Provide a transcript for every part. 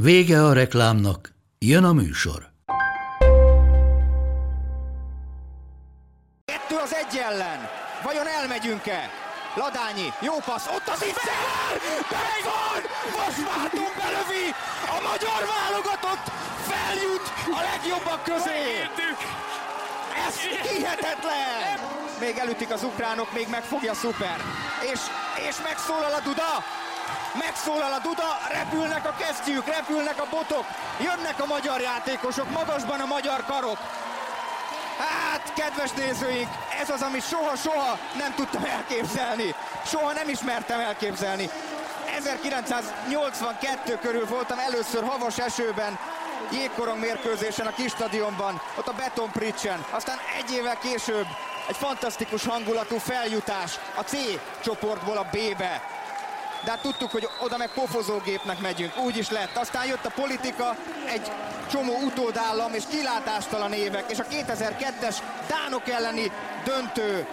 Vége a reklámnak, jön a műsor. Kettő az egy ellen. Vajon elmegyünk-e? Ladányi, jó passz, ott az Itzer! Megvan! Most váltunk belövi! A magyar válogatott feljut a legjobbak közé! Ez hihetetlen! Még elütik az ukránok, még megfogja szuper. És, és megszólal a Duda! Megszólal a Duda, repülnek a kesztyűk, repülnek a botok, jönnek a magyar játékosok, magasban a magyar karok. Hát, kedves nézőink, ez az, amit soha-soha nem tudtam elképzelni. Soha nem ismertem elképzelni. 1982 körül voltam először havas esőben, jégkorong mérkőzésen a kis stadionban, ott a Betonpricsen. Aztán egy évvel később egy fantasztikus hangulatú feljutás a C csoportból a B-be de hát tudtuk, hogy oda meg pofozógépnek megyünk. Úgy is lett. Aztán jött a politika, egy csomó utódállam és kilátástalan évek, és a 2002-es Dánok elleni döntő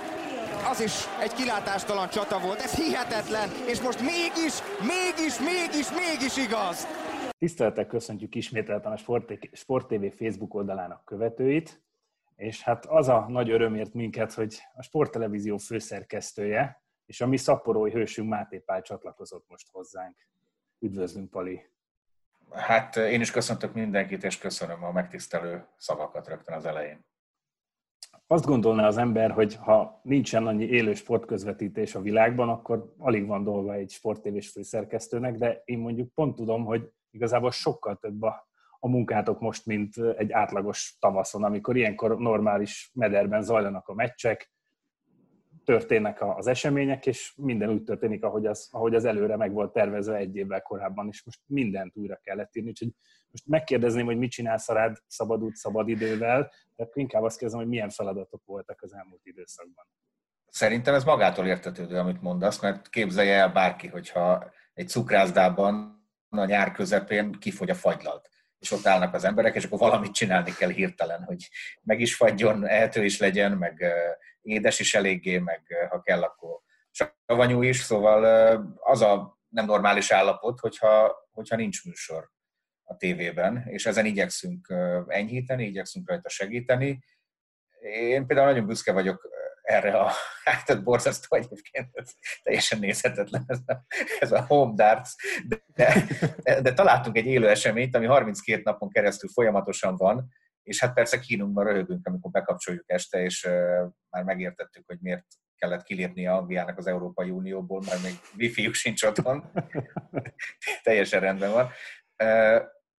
az is egy kilátástalan csata volt. Ez hihetetlen, és most mégis, mégis, mégis, mégis igaz. Tisztelettel köszöntjük ismételten a Sport TV Facebook oldalának követőit, és hát az a nagy örömért minket, hogy a Sporttelevízió főszerkesztője, és a mi szaporói hősünk Máté Pál csatlakozott most hozzánk. Üdvözlünk, Pali! Hát én is köszöntök mindenkit, és köszönöm a megtisztelő szavakat rögtön az elején. Azt gondolná az ember, hogy ha nincsen annyi élő sportközvetítés a világban, akkor alig van dolga egy sporttévés főszerkesztőnek, de én mondjuk pont tudom, hogy igazából sokkal több a, a munkátok most, mint egy átlagos tavaszon, amikor ilyenkor normális mederben zajlanak a meccsek, történnek az események, és minden úgy történik, ahogy az, ahogy az előre meg volt tervezve egy évvel korábban, és most mindent újra kellett írni. Úgyhogy most megkérdezném, hogy mit csinálsz a rád szabad szabad idővel, de inkább azt kérdezem, hogy milyen feladatok voltak az elmúlt időszakban. Szerintem ez magától értetődő, amit mondasz, mert képzelje el bárki, hogyha egy cukrászdában a nyár közepén kifogy a fagylalt és ott állnak az emberek, és akkor valamit csinálni kell hirtelen, hogy meg is fagyjon, ehető is legyen, meg édes is eléggé, meg ha kell, akkor savanyú is, szóval az a nem normális állapot, hogyha, hogyha nincs műsor a tévében, és ezen igyekszünk enyhíteni, igyekszünk rajta segíteni. Én például nagyon büszke vagyok erre a, hát borzasztó egyébként, ez teljesen nézhetetlen ez a, ez a home darts, de, de, de találtunk egy élő eseményt, ami 32 napon keresztül folyamatosan van, és hát persze kínunkban röhögünk, amikor bekapcsoljuk este, és már megértettük, hogy miért kellett kilépni Angliának az Európai Unióból, mert még wifi-juk sincs otthon. Teljesen rendben van.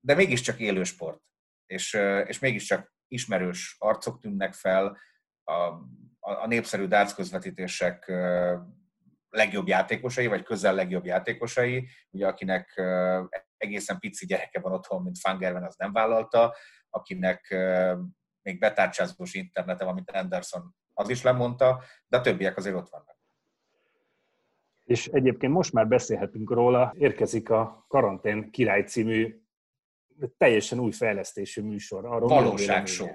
De mégiscsak élő sport, és, és mégiscsak ismerős arcok tűnnek fel, a, a népszerű darts közvetítések legjobb játékosai, vagy közel legjobb játékosai, ugye akinek egészen pici gyereke van otthon, mint Fangerven, az nem vállalta, akinek még betárcsázós internete van, mint Anderson, az is lemondta, de a többiek azért ott vannak. És egyébként most már beszélhetünk róla, érkezik a Karantén Király című teljesen új fejlesztésű műsor. Arról Valóságshow.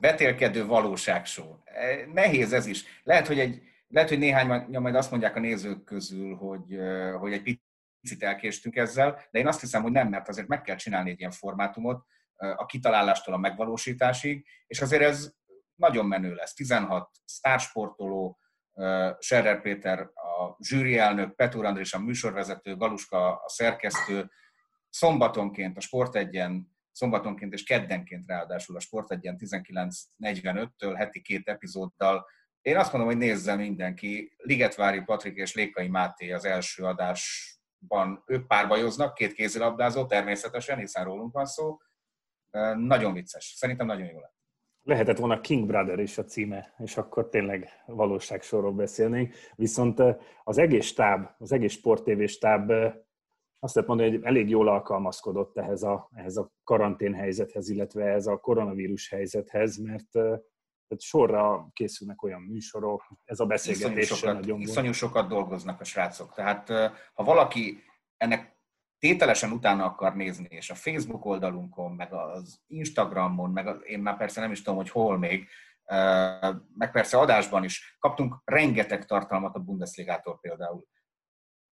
Betélkedő valóságshow. E, nehéz ez is. Lehet, hogy, egy, lehet, hogy néhány majd azt mondják a nézők közül, hogy, hogy egy picit elkéstünk ezzel, de én azt hiszem, hogy nem, mert azért meg kell csinálni egy ilyen formátumot, a kitalálástól a megvalósításig, és azért ez nagyon menő lesz. 16 sztársportoló, Serrer Péter a zsűri elnök, Petúr Andrés a műsorvezető, Galuska a szerkesztő, szombatonként a Sport egyen, szombatonként és keddenként ráadásul a Sport egyen 19.45-től heti két epizóddal. Én azt mondom, hogy nézze mindenki. Ligetvári Patrik és Lékai Máté az első adásban ők párbajoznak, két kézilabdázó természetesen, hiszen rólunk van szó, nagyon vicces. Szerintem nagyon jó lett. Lehetett volna King Brother is a címe, és akkor tényleg valóságsorról beszélnénk. Viszont az egész stáb, az egész sporttévés stáb azt lehet mondani, hogy elég jól alkalmazkodott ehhez a, ehhez a karantén helyzethez, illetve ehhez a koronavírus helyzethez, mert tehát sorra készülnek olyan műsorok, ez a beszélgetés iszonyú sokat, nagyon iszonyú sokat dolgoznak a srácok. Tehát ha valaki ennek tételesen utána akar nézni, és a Facebook oldalunkon, meg az Instagramon, meg az, én már persze nem is tudom, hogy hol még, meg persze adásban is kaptunk rengeteg tartalmat a Bundesligától például.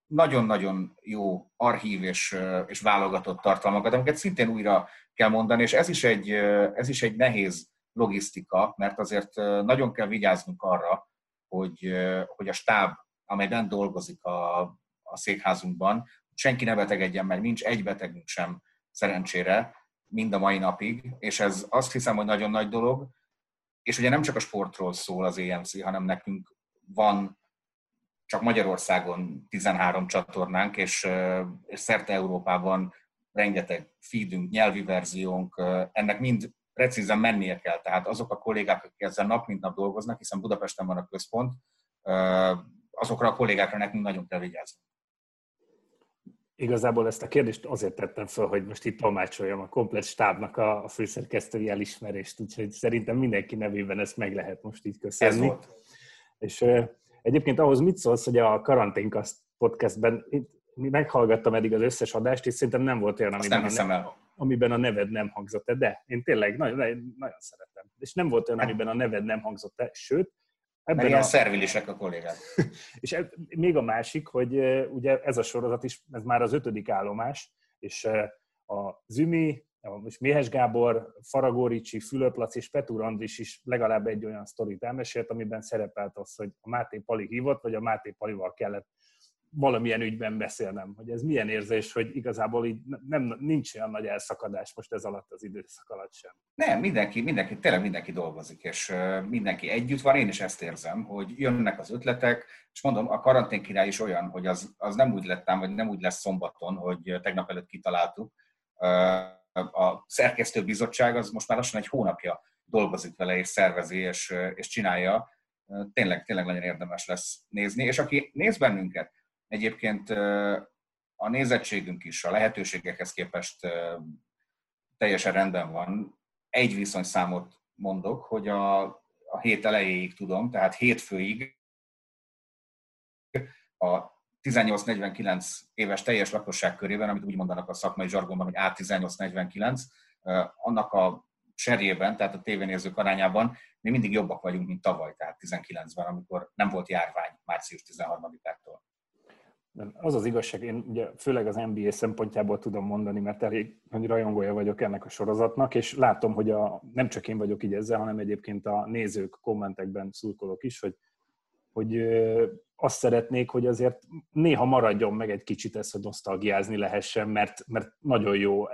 Nagyon-nagyon jó archív és, és válogatott tartalmakat, amiket szintén újra kell mondani, és ez is egy, ez is egy nehéz logisztika, mert azért nagyon kell vigyáznunk arra, hogy, hogy a stáb, amelyben dolgozik a, a székházunkban, senki ne betegedjen meg, nincs egy betegünk sem szerencsére, mind a mai napig, és ez azt hiszem, hogy nagyon nagy dolog, és ugye nem csak a sportról szól az EMC, hanem nekünk van csak Magyarországon 13 csatornánk, és, és szerte Európában rengeteg feedünk, nyelvi verziónk, ennek mind precízen mennie kell. Tehát azok a kollégák, akik ezzel nap mint nap dolgoznak, hiszen Budapesten van a központ, azokra a kollégákra nekünk nagyon kell vigyázni. Igazából ezt a kérdést azért tettem fel, hogy most itt tolmácsoljam a komplet stábnak a, a főszerkesztői elismerést, úgyhogy szerintem mindenki nevében ezt meg lehet most így köszönni. Ez volt. És uh, egyébként ahhoz mit szólsz, hogy a Karanténkast podcastben mi meghallgattam eddig az összes adást, és szerintem nem volt olyan, amiben, nem a, amiben a neved nem hangzott de én tényleg nagyon, nagyon szeretem. És nem volt olyan, amiben a neved nem hangzott sőt, Ebben ilyen a... szervilisek a kollégák. és ez, még a másik, hogy ugye ez a sorozat is, ez már az ötödik állomás, és a Zümi, most Méhes Gábor, Faragóricsi, Fülöp Laci és Petúr Andris is legalább egy olyan sztorit elmesélt, amiben szerepelt az, hogy a Máté Pali hívott, vagy a Máté Palival kellett valamilyen ügyben beszélnem, hogy ez milyen érzés, hogy igazából így nem, nincs olyan nagy elszakadás most ez alatt az időszak alatt sem. Nem, mindenki, mindenki, tényleg mindenki dolgozik, és mindenki együtt van, én is ezt érzem, hogy jönnek az ötletek, és mondom, a karantén király is olyan, hogy az, az nem úgy lettem, vagy nem úgy lesz szombaton, hogy tegnap előtt kitaláltuk. A szerkesztőbizottság az most már lassan egy hónapja dolgozik vele, és szervezi, és, és csinálja. Tényleg, tényleg nagyon érdemes lesz nézni, és aki néz bennünket, Egyébként a nézettségünk is a lehetőségekhez képest teljesen rendben van. Egy viszonyszámot mondok, hogy a, a hét elejéig tudom, tehát hétfőig a 18-49 éves teljes lakosság körében, amit úgy mondanak a szakmai zsargonban, hogy A18-49, annak a serjében, tehát a tévénézők arányában mi mindig jobbak vagyunk, mint tavaly, tehát 19-ben, amikor nem volt járvány március 13-ától. Az az igazság, én ugye főleg az NBA szempontjából tudom mondani, mert elég hogy rajongója vagyok ennek a sorozatnak, és látom, hogy a, nem csak én vagyok így ezzel, hanem egyébként a nézők kommentekben szurkolok is, hogy, hogy azt szeretnék, hogy azért néha maradjon meg egy kicsit ez, hogy nosztalgiázni lehessen, mert, mert nagyon jó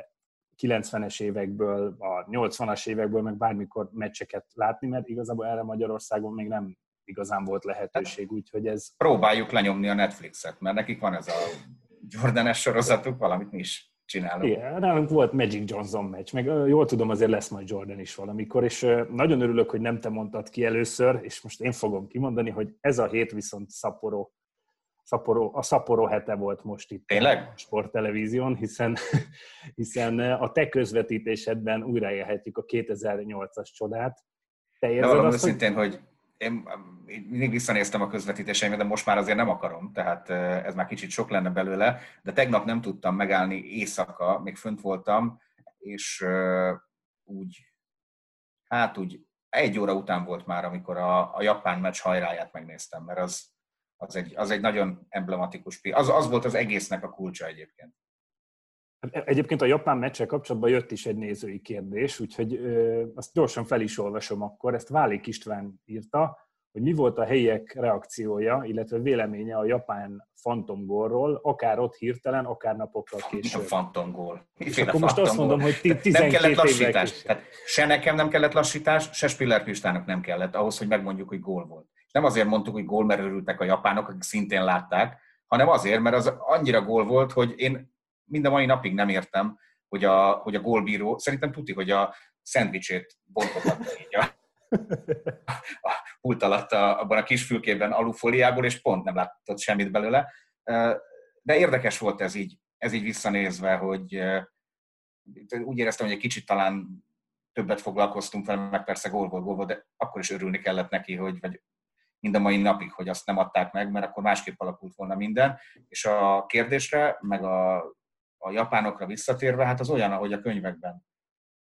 90-es évekből, a 80-as évekből, meg bármikor meccseket látni, mert igazából erre Magyarországon még nem igazán volt lehetőség, úgyhogy ez... Próbáljuk lenyomni a Netflixet, mert nekik van ez a Jordanes sorozatuk, valamit mi is csinálunk. Igen, nálunk volt Magic Johnson meccs, meg jól tudom, azért lesz majd Jordan is valamikor, és nagyon örülök, hogy nem te mondtad ki először, és most én fogom kimondani, hogy ez a hét viszont szaporó, szaporó a szaporó hete volt most itt Tényleg? a sporttelevízión, hiszen, hiszen a te közvetítésedben újraélhetjük a 2008-as csodát. Te érzed De azt, őszintén, hogy, hogy én, mindig visszanéztem a közvetítéseimet, de most már azért nem akarom, tehát ez már kicsit sok lenne belőle, de tegnap nem tudtam megállni éjszaka, még fönt voltam, és úgy, hát úgy egy óra után volt már, amikor a, a japán meccs hajráját megnéztem, mert az, az, egy, az egy nagyon emblematikus az, az volt az egésznek a kulcsa egyébként. Hát egyébként a japán meccsel kapcsolatban jött is egy nézői kérdés, úgyhogy ö, azt gyorsan fel is olvasom akkor. Ezt Válik István írta, hogy mi volt a helyiek reakciója, illetve véleménye a japán fantomgólról, akár ott hirtelen, akár napokkal később. A fantomgól. akkor most azt mondom, hogy 12 Nem kellett lassítás. Tehát se nekem nem kellett lassítás, se Spiller Pistának nem kellett ahhoz, hogy megmondjuk, hogy gól volt. Nem azért mondtuk, hogy gól, mert örültek a japánok, akik szintén látták, hanem azért, mert az annyira gól volt, hogy én mind a mai napig nem értem, hogy a, hogy a gólbíró, szerintem tudni, hogy a szendvicsét bontogatta így a, a pult alatt a, abban a kis fülkében alufóliából, és pont nem látott semmit belőle. De érdekes volt ez így ez így visszanézve, hogy úgy éreztem, hogy egy kicsit talán többet foglalkoztunk vele, meg persze gól, gól, gól, de akkor is örülni kellett neki, hogy vagy mind a mai napig, hogy azt nem adták meg, mert akkor másképp alakult volna minden. És a kérdésre, meg a, a japánokra visszatérve, hát az olyan, ahogy a könyvekben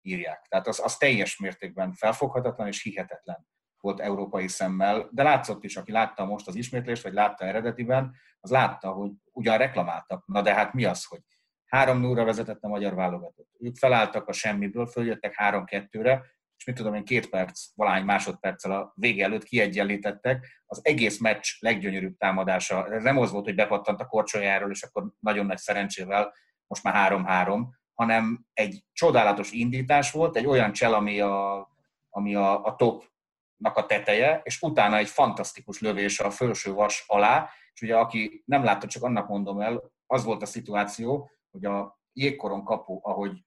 írják. Tehát az, az teljes mértékben felfoghatatlan és hihetetlen volt európai szemmel, de látszott is, aki látta most az ismétlést, vagy látta eredetiben, az látta, hogy ugyan reklamáltak. Na de hát mi az, hogy 3 0 vezetett a magyar válogatott. Ők felálltak a semmiből, följöttek 3-2-re, és mit tudom én, két perc, valány másodperccel a vége előtt kiegyenlítettek. Az egész meccs leggyönyörűbb támadása. Ez nem az volt, hogy bepattant a korcsolyáról, és akkor nagyon nagy szerencsével most már 3-3, hanem egy csodálatos indítás volt, egy olyan csel, ami a, ami a, a topnak a teteje, és utána egy fantasztikus lövés a felső vas alá, és ugye aki nem látta, csak annak mondom el, az volt a szituáció, hogy a jégkoron kapu, ahogy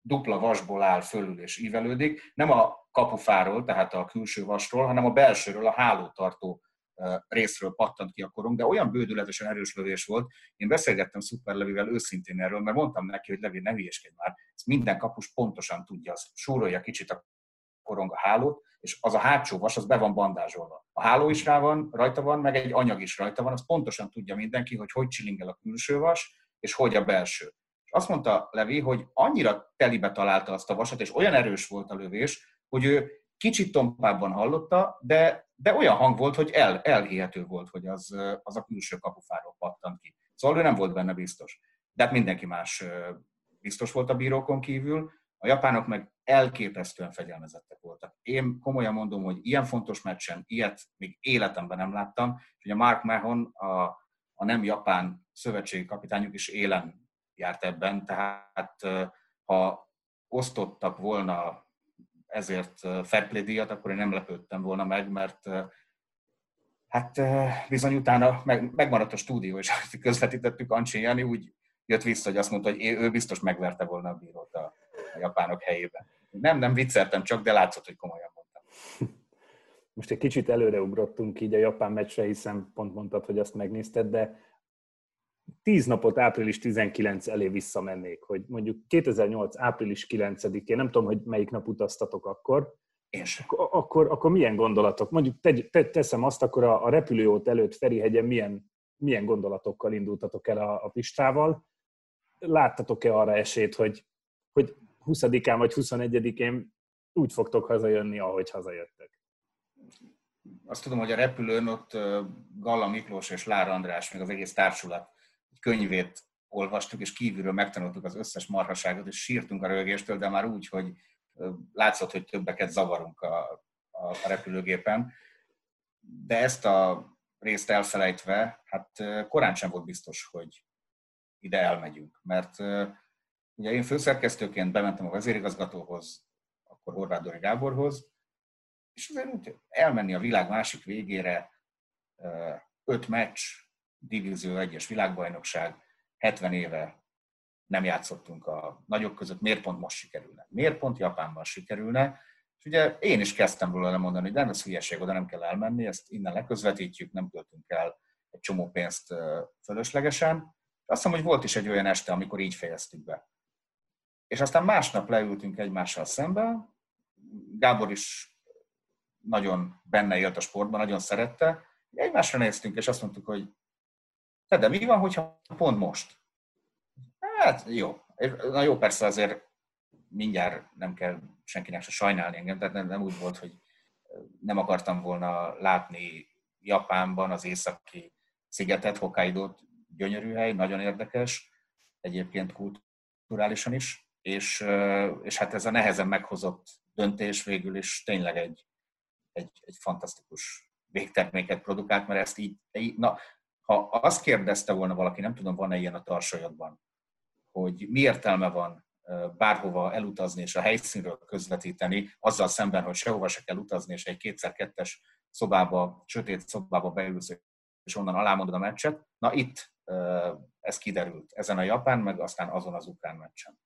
dupla vasból áll fölül és ívelődik, nem a kapufáról, tehát a külső vasról, hanem a belsőről, a hálótartó részről pattant ki a korong, de olyan bődületesen erős lövés volt. Én beszélgettem Szuper Levivel őszintén erről, mert mondtam neki, hogy Levi, ne hülyeskedj már, ezt minden kapus pontosan tudja, az súrolja kicsit a korong a hálót, és az a hátsó vas, az be van bandázsolva. A háló is rá van, rajta van, meg egy anyag is rajta van, az pontosan tudja mindenki, hogy hogy csilingel a külső vas, és hogy a belső. És azt mondta Levi, hogy annyira telibe találta azt a vasat, és olyan erős volt a lövés, hogy ő kicsit tompábban hallotta, de, de olyan hang volt, hogy el, elhihető volt, hogy az, az a külső kapufáról pattant ki. Szóval ő nem volt benne biztos. De hát mindenki más biztos volt a bírókon kívül, a japánok meg elképesztően fegyelmezettek voltak. Én komolyan mondom, hogy ilyen fontos meccsen ilyet még életemben nem láttam, és ugye Mark Mahon, a, a nem japán szövetségi kapitányuk is élen járt ebben, tehát ha osztottak volna ezért fair play díjat, akkor én nem lepődtem volna meg, mert hát bizony utána meg, megmaradt a stúdió, és közvetítettük Ancsi Jani, úgy jött vissza, hogy azt mondta, hogy ő biztos megverte volna a bírót a, a japánok helyében. Nem, nem vicceltem csak, de látszott, hogy komolyan mondtam. Most egy kicsit előreugrottunk így a japán meccsre, hiszen pont mondtad, hogy azt megnézted, de tíz napot április 19 elé visszamennék, hogy mondjuk 2008. április 9-én, nem tudom, hogy melyik nap utaztatok akkor, és akkor, akkor, akkor milyen gondolatok? Mondjuk te, te, teszem azt, akkor a, a repülőút előtt Ferihegyen milyen, milyen gondolatokkal indultatok el a, a Pistával? Láttatok-e arra esélyt, hogy, hogy 20-án vagy 21-én úgy fogtok hazajönni, ahogy hazajöttek? Azt tudom, hogy a repülőn ott Galla Miklós és Lár András, meg az egész társulat könyvét olvastuk, és kívülről megtanultuk az összes marhaságot, és sírtunk a rögéstől, de már úgy, hogy látszott, hogy többeket zavarunk a, a, a repülőgépen. De ezt a részt elfelejtve, hát korán sem volt biztos, hogy ide elmegyünk. Mert ugye én főszerkesztőként bementem a vezérigazgatóhoz, akkor Horváth Dori Gáborhoz, és azért úgy elmenni a világ másik végére, öt meccs, Divízió 1-es világbajnokság, 70 éve nem játszottunk a nagyok között, miért pont most sikerülne? Miért pont Japánban sikerülne? És ugye én is kezdtem volna lemondani, hogy nem ez hülyeség, oda nem kell elmenni, ezt innen leközvetítjük, nem költünk el egy csomó pénzt fölöslegesen. És azt hiszem, hogy volt is egy olyan este, amikor így fejeztük be. És aztán másnap leültünk egymással szembe, Gábor is nagyon benne élt a sportban, nagyon szerette, egymásra néztünk, és azt mondtuk, hogy de mi van, hogyha pont most? Hát jó. Na jó, persze azért mindjárt nem kell senkinek se sajnálni engem, tehát nem, nem úgy volt, hogy nem akartam volna látni Japánban az északi szigetet, hokkaido gyönyörű hely, nagyon érdekes, egyébként kulturálisan is, és, és hát ez a nehezen meghozott döntés végül is tényleg egy, egy, egy fantasztikus végterméket produkált, mert ezt így, na, ha azt kérdezte volna valaki, nem tudom, van-e ilyen a tarsajodban, hogy mi értelme van bárhova elutazni és a helyszínről közvetíteni, azzal szemben, hogy sehova se kell utazni, és egy kétszer-kettes szobába, sötét szobába beülsz, és onnan alámondod a meccset. Na itt ez kiderült, ezen a japán, meg aztán azon az ukrán meccsen.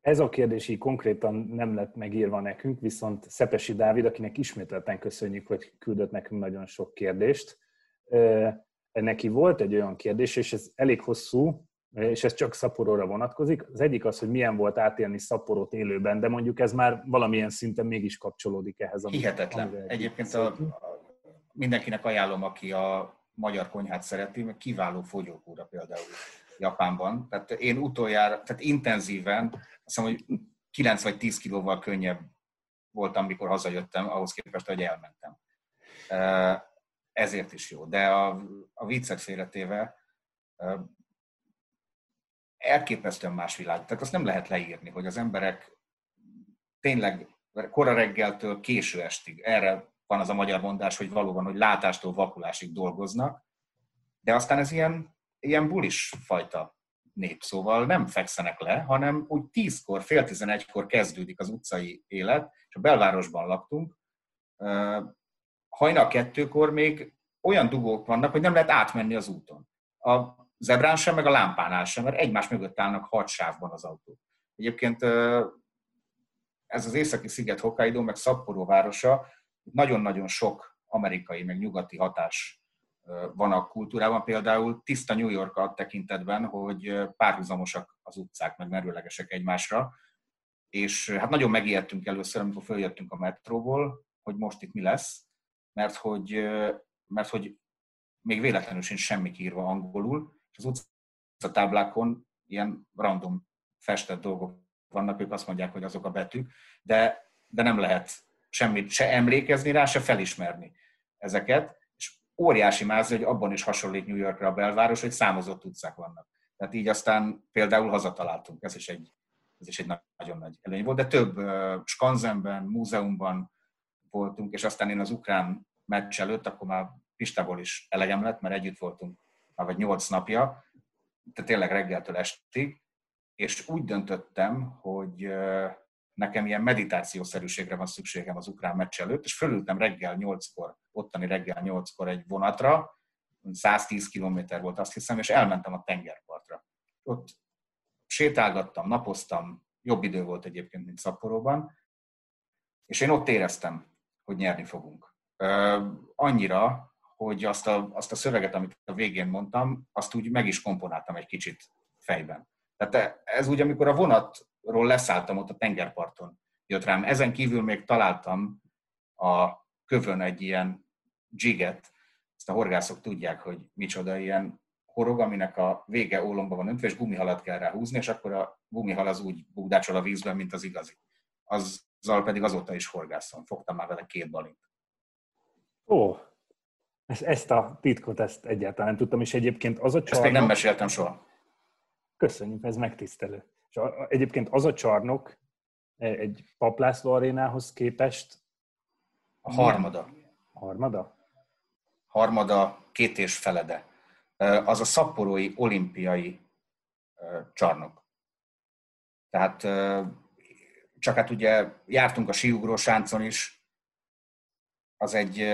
Ez a kérdés így konkrétan nem lett megírva nekünk, viszont Szepesi Dávid, akinek ismételten köszönjük, hogy küldött nekünk nagyon sok kérdést, neki volt egy olyan kérdés, és ez elég hosszú, és ez csak Szaporóra vonatkozik. Az egyik az, hogy milyen volt átélni Szaporót élőben, de mondjuk ez már valamilyen szinten mégis kapcsolódik ehhez. Hihetetlen. Egyébként a, a, mindenkinek ajánlom, aki a magyar konyhát szereti, mert kiváló fogyókúra például Japánban. Tehát én utoljára, tehát intenzíven, azt hiszem, hogy 9 vagy 10 kilóval könnyebb voltam, mikor hazajöttem, ahhoz képest, hogy elmentem. Ezért is jó. De a, a viccet félretéve elképesztően más világ. Tehát azt nem lehet leírni, hogy az emberek tényleg kora reggeltől késő estig, erre van az a magyar mondás, hogy valóban, hogy látástól vakulásig dolgoznak, de aztán ez ilyen, ilyen bulis fajta nép, szóval nem fekszenek le, hanem úgy tízkor, fél tizenegykor kezdődik az utcai élet, és a belvárosban laktunk, hajnal kettőkor még olyan dugók vannak, hogy nem lehet átmenni az úton. A zebrán sem, meg a lámpánál sem, mert egymás mögött állnak hat sávban az autók. Egyébként ez az északi sziget Hokkaido, meg Sapporo városa, nagyon-nagyon sok amerikai, meg nyugati hatás van a kultúrában, például tiszta New York tekintetben, hogy párhuzamosak az utcák, meg merőlegesek egymásra, és hát nagyon megijedtünk először, amikor följöttünk a metróból, hogy most itt mi lesz, mert hogy, mert hogy még véletlenül sincs semmi írva angolul, és az utcatáblákon ilyen random festett dolgok vannak, ők azt mondják, hogy azok a betűk, de, de nem lehet semmit se emlékezni rá, se felismerni ezeket, és óriási máz, hogy abban is hasonlít New Yorkra a belváros, hogy számozott utcák vannak. Tehát így aztán például hazataláltunk, ez is egy, ez is egy nagyon nagy előny volt, de több uh, skanzenben, múzeumban voltunk, és aztán én az ukrán meccs előtt, akkor már Pistából is elegem lett, mert együtt voltunk már vagy nyolc napja, tehát tényleg reggeltől estig, és úgy döntöttem, hogy nekem ilyen meditációszerűségre van szükségem az ukrán meccs előtt, és fölültem reggel 8-kor, ottani reggel 8-kor egy vonatra, 110 km volt azt hiszem, és elmentem a tengerpartra. Ott sétálgattam, napoztam, jobb idő volt egyébként, mint Szaporóban, és én ott éreztem, hogy nyerni fogunk. Annyira, hogy azt a, azt a szöveget, amit a végén mondtam, azt úgy meg is komponáltam egy kicsit fejben. Tehát ez úgy, amikor a vonatról leszálltam ott a tengerparton, jött rám. Ezen kívül még találtam a kövön egy ilyen jiget, ezt a horgászok tudják, hogy micsoda ilyen horog, aminek a vége ólomba van öntve, és gumihalat kell rá húzni, és akkor a gumihal az úgy bugdácsol a vízben, mint az igazi. Azzal pedig azóta is horgászom. Fogtam már vele két balint. Ó, ezt, a titkot, ezt egyáltalán nem tudtam, és egyébként az a csarnok... Ezt még nem meséltem soha. Köszönjük, ez megtisztelő. És a, egyébként az a csarnok e, egy paplászló arénához képest... A harmada. Harmada? Harmada, két és felede. Az a szapporói olimpiai csarnok. Tehát csak hát ugye jártunk a síugró sáncon is, az egy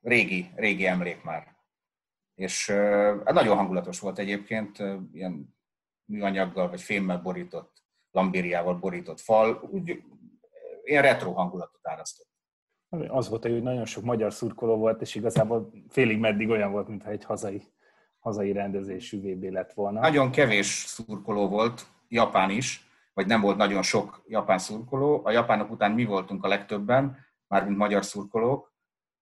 régi, régi emlék már. És uh, nagyon hangulatos volt egyébként, ilyen műanyaggal vagy fémmel borított, lambériával borított fal, úgy ilyen retro hangulatot árasztott. Az volt, hogy nagyon sok magyar szurkoló volt, és igazából félig meddig olyan volt, mintha egy hazai, hazai rendezésű VB lett volna. Nagyon kevés szurkoló volt, Japán is, vagy nem volt nagyon sok japán szurkoló. A japánok után mi voltunk a legtöbben, mármint magyar szurkolók,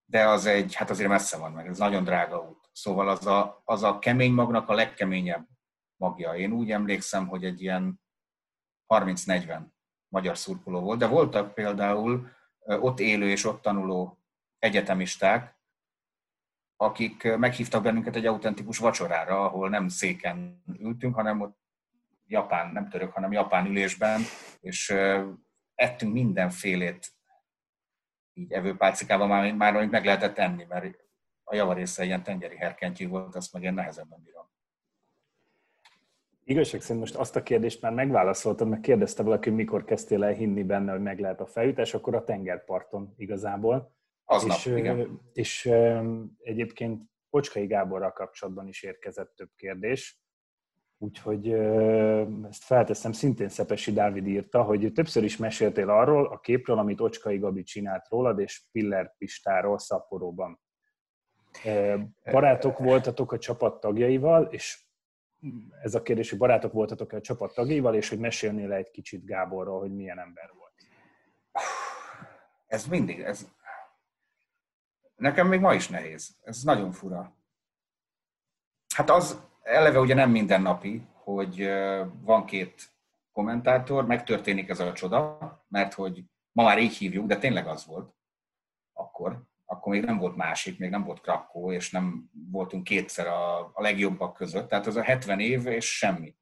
de az egy, hát azért messze van meg, ez nagyon drága út. Szóval az a, az a kemény magnak a legkeményebb magja. Én úgy emlékszem, hogy egy ilyen 30-40 magyar szurkoló volt, de voltak például ott élő és ott tanuló egyetemisták, akik meghívtak bennünket egy autentikus vacsorára, ahol nem széken ültünk, hanem ott japán, nem török, hanem japán ülésben, és ettünk mindenfélét így evőpálcikában már, már meg lehetett enni, mert a javarésze ilyen tengeri herkentyű volt, azt meg én nehezebben bírom. Igazság szerint most azt a kérdést már megválaszoltad, mert kérdezte valaki, hogy mikor kezdtél el hinni benne, hogy meg lehet a felütés, akkor a tengerparton igazából. Aznap, és, igen. És egyébként Pocskai Gáborral kapcsolatban is érkezett több kérdés. Úgyhogy ezt felteszem, szintén Szepesi Dávid írta, hogy többször is meséltél arról a képről, amit Ocskai Gabi csinált rólad, és Piller Pistáról Szaporóban. Barátok voltatok a csapat tagjaival, és ez a kérdés, hogy barátok voltatok a csapat tagjaival, és hogy mesélnél egy kicsit Gáborról, hogy milyen ember volt. Ez mindig, ez... Nekem még ma is nehéz. Ez nagyon fura. Hát az eleve ugye nem mindennapi, hogy van két kommentátor, megtörténik ez a csoda, mert hogy ma már így hívjuk, de tényleg az volt akkor. Akkor még nem volt másik, még nem volt Krakó, és nem voltunk kétszer a, legjobbak között. Tehát ez a 70 év, és semmi.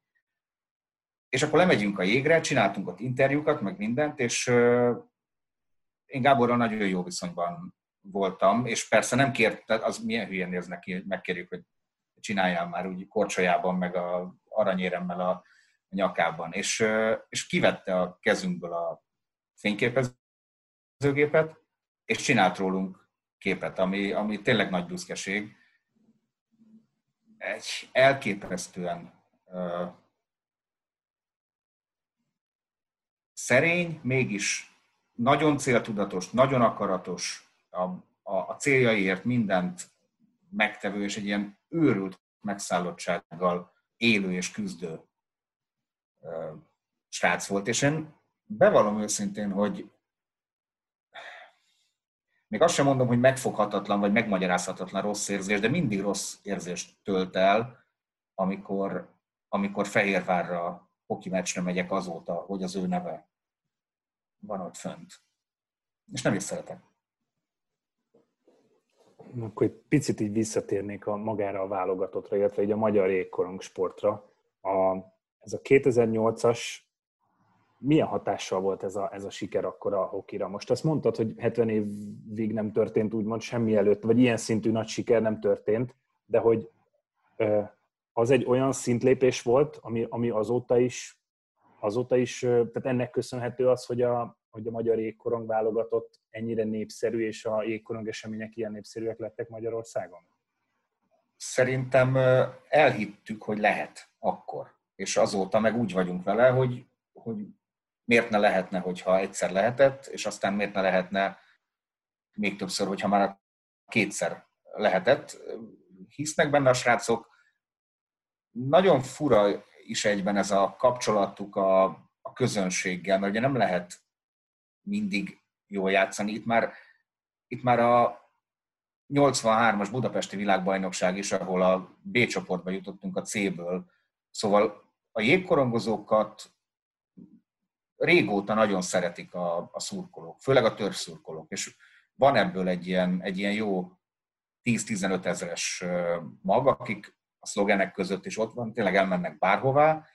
És akkor lemegyünk a jégre, csináltunk ott interjúkat, meg mindent, és én Gáborral nagyon jó viszonyban voltam, és persze nem kért, az milyen hülyen néz neki, megkérjük, hogy csináljál már úgy korcsolyában, meg a aranyéremmel a nyakában. És, és kivette a kezünkből a fényképezőgépet, és csinált rólunk képet, ami, ami tényleg nagy büszkeség. Egy elképesztően uh, szerény, mégis nagyon céltudatos, nagyon akaratos, a, a, a céljaiért mindent megtevő, és egy ilyen őrült megszállottsággal élő és küzdő uh, srác volt. És én bevallom őszintén, hogy még azt sem mondom, hogy megfoghatatlan vagy megmagyarázhatatlan rossz érzés, de mindig rossz érzést tölt el, amikor, amikor Fehérvárra hoki meccsre megyek azóta, hogy az ő neve van ott fönt. És nem is szeretek. Akkor egy picit így visszatérnék a magára a válogatottra, illetve egy a magyar jégkorong sportra. A, ez a 2008-as milyen hatással volt ez a, ez a siker akkor a hokira? Most azt mondtad, hogy 70 évig nem történt úgymond semmi előtt, vagy ilyen szintű nagy siker nem történt, de hogy az egy olyan szintlépés volt, ami, ami azóta is, azóta is, tehát ennek köszönhető az, hogy a, hogy a magyar jégkorong válogatott ennyire népszerű, és a jégkorong események ilyen népszerűek lettek Magyarországon? Szerintem elhittük, hogy lehet akkor. És azóta meg úgy vagyunk vele, hogy, hogy miért ne lehetne, hogyha egyszer lehetett, és aztán miért ne lehetne még többször, hogyha már kétszer lehetett. Hisznek benne a srácok. Nagyon fura is egyben ez a kapcsolatuk a, a közönséggel, mert ugye nem lehet mindig jól játszani. Itt már, itt már a 83-as Budapesti világbajnokság is, ahol a B csoportba jutottunk a C-ből. Szóval a jégkorongozókat régóta nagyon szeretik a, a szurkolók, főleg a törzszurkolók, és van ebből egy ilyen, egy ilyen jó 10-15 ezeres mag, akik a szlogenek között is ott van, tényleg elmennek bárhová,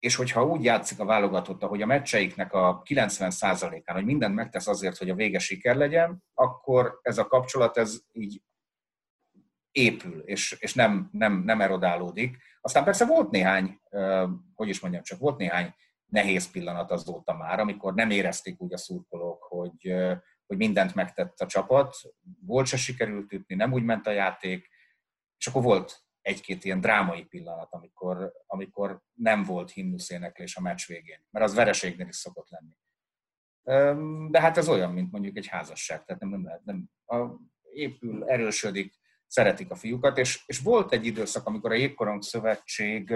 és hogyha úgy játszik a válogatott, hogy a meccseiknek a 90%-án, hogy mindent megtesz azért, hogy a vége siker legyen, akkor ez a kapcsolat ez így épül, és, és nem, nem, nem erodálódik. Aztán persze volt néhány, hogy is mondjam csak, volt néhány nehéz pillanat azóta már, amikor nem érezték úgy a szurkolók, hogy, hogy mindent megtett a csapat, volt se sikerült ütni, nem úgy ment a játék, és akkor volt egy-két ilyen drámai pillanat, amikor, amikor nem volt himnuszéneklés a meccs végén, mert az vereségnél is szokott lenni. De hát ez olyan, mint mondjuk egy házasság, tehát nem, nem nem, a, épül, erősödik, szeretik a fiúkat, és, és volt egy időszak, amikor a Jégkorong Szövetség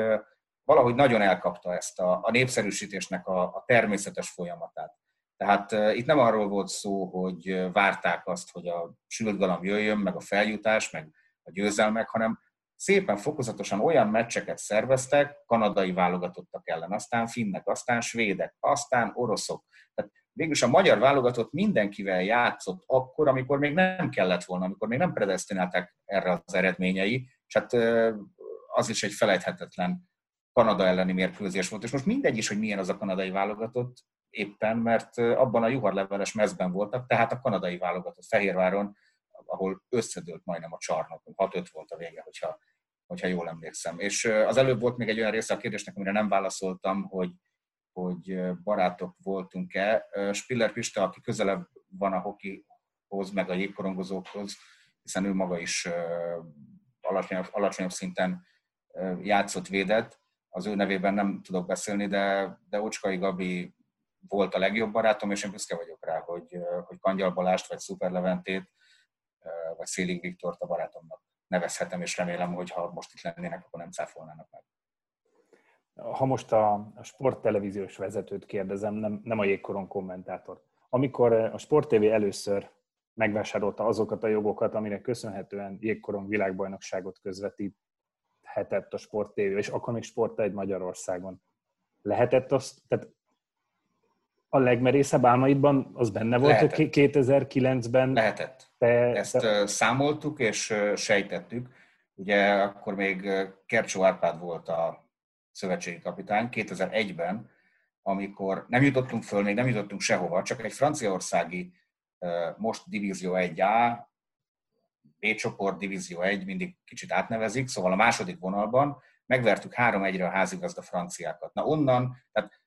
valahogy nagyon elkapta ezt a, a népszerűsítésnek a, a természetes folyamatát. Tehát itt nem arról volt szó, hogy várták azt, hogy a sült galamb jöjjön, meg a feljutás, meg a győzelmek, hanem szépen fokozatosan olyan meccseket szerveztek, kanadai válogatottak ellen, aztán finnek, aztán svédek, aztán oroszok. Tehát végülis a magyar válogatott mindenkivel játszott akkor, amikor még nem kellett volna, amikor még nem predestinálták erre az eredményei, és hát az is egy felejthetetlen Kanada elleni mérkőzés volt, és most mindegy is, hogy milyen az a kanadai válogatott éppen, mert abban a juharleveles mezben voltak, tehát a kanadai válogatott Fehérváron, ahol összedőlt majdnem a csarnok, 6-5 volt a vége, hogyha, hogyha jól emlékszem. És az előbb volt még egy olyan része a kérdésnek, amire nem válaszoltam, hogy, hogy barátok voltunk-e. Spiller Pista, aki közelebb van a hokihoz, meg a jégkorongozókhoz, hiszen ő maga is alacsonyabb, alacsonyabb szinten játszott, védett, az ő nevében nem tudok beszélni, de, de Ocskai Gabi volt a legjobb barátom, és én büszke vagyok rá, hogy, hogy Kangyal Balást vagy Szuper Leventét vagy Szélig Viktort a barátomnak nevezhetem, és remélem, hogy ha most itt lennének, akkor nem cáfolnának meg. Ha most a, sporttelevíziós vezetőt kérdezem, nem, nem a jégkoron kommentátort. Amikor a Sport TV először megvásárolta azokat a jogokat, aminek köszönhetően jégkoron világbajnokságot közvetíthetett a Sport TV, és akkor még Sport egy Magyarországon. Lehetett azt, tehát a legmerészebb álmaidban az benne volt, Lehetett. hogy 2009-ben... Lehetett. Te, Ezt te... számoltuk és sejtettük. Ugye akkor még Kercsó Árpád volt a szövetségi kapitány 2001-ben, amikor nem jutottunk föl, még nem jutottunk sehova, csak egy franciaországi most Divízió 1A, B csoport, Divízió 1, mindig kicsit átnevezik, szóval a második vonalban megvertük 3-1-re a házigazda franciákat. Na onnan, tehát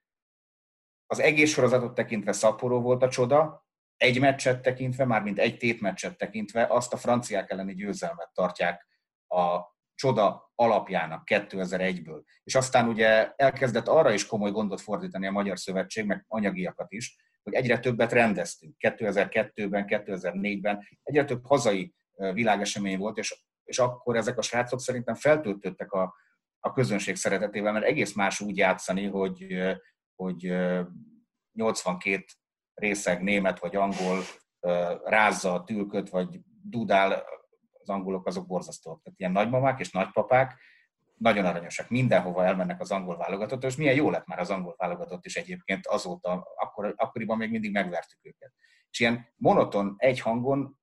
az egész sorozatot tekintve szaporó volt a csoda, egy meccset tekintve, mármint egy tétmeccset tekintve, azt a franciák elleni győzelmet tartják a csoda alapjának 2001-ből. És aztán ugye elkezdett arra is komoly gondot fordítani a Magyar Szövetség, meg anyagiakat is, hogy egyre többet rendeztünk. 2002-ben, 2004-ben egyre több hazai világesemény volt, és, és akkor ezek a srácok szerintem feltöltöttek a, a közönség szeretetével, mert egész más úgy játszani, hogy, hogy 82 részeg német vagy angol rázza a tülköt, vagy dudál, az angolok azok borzasztóak. Tehát ilyen nagymamák és nagypapák nagyon aranyosak. Mindenhova elmennek az angol válogatott, és milyen jó lett már az angol válogatott is egyébként azóta, akkor, akkoriban még mindig megvertük őket. És ilyen monoton, egy hangon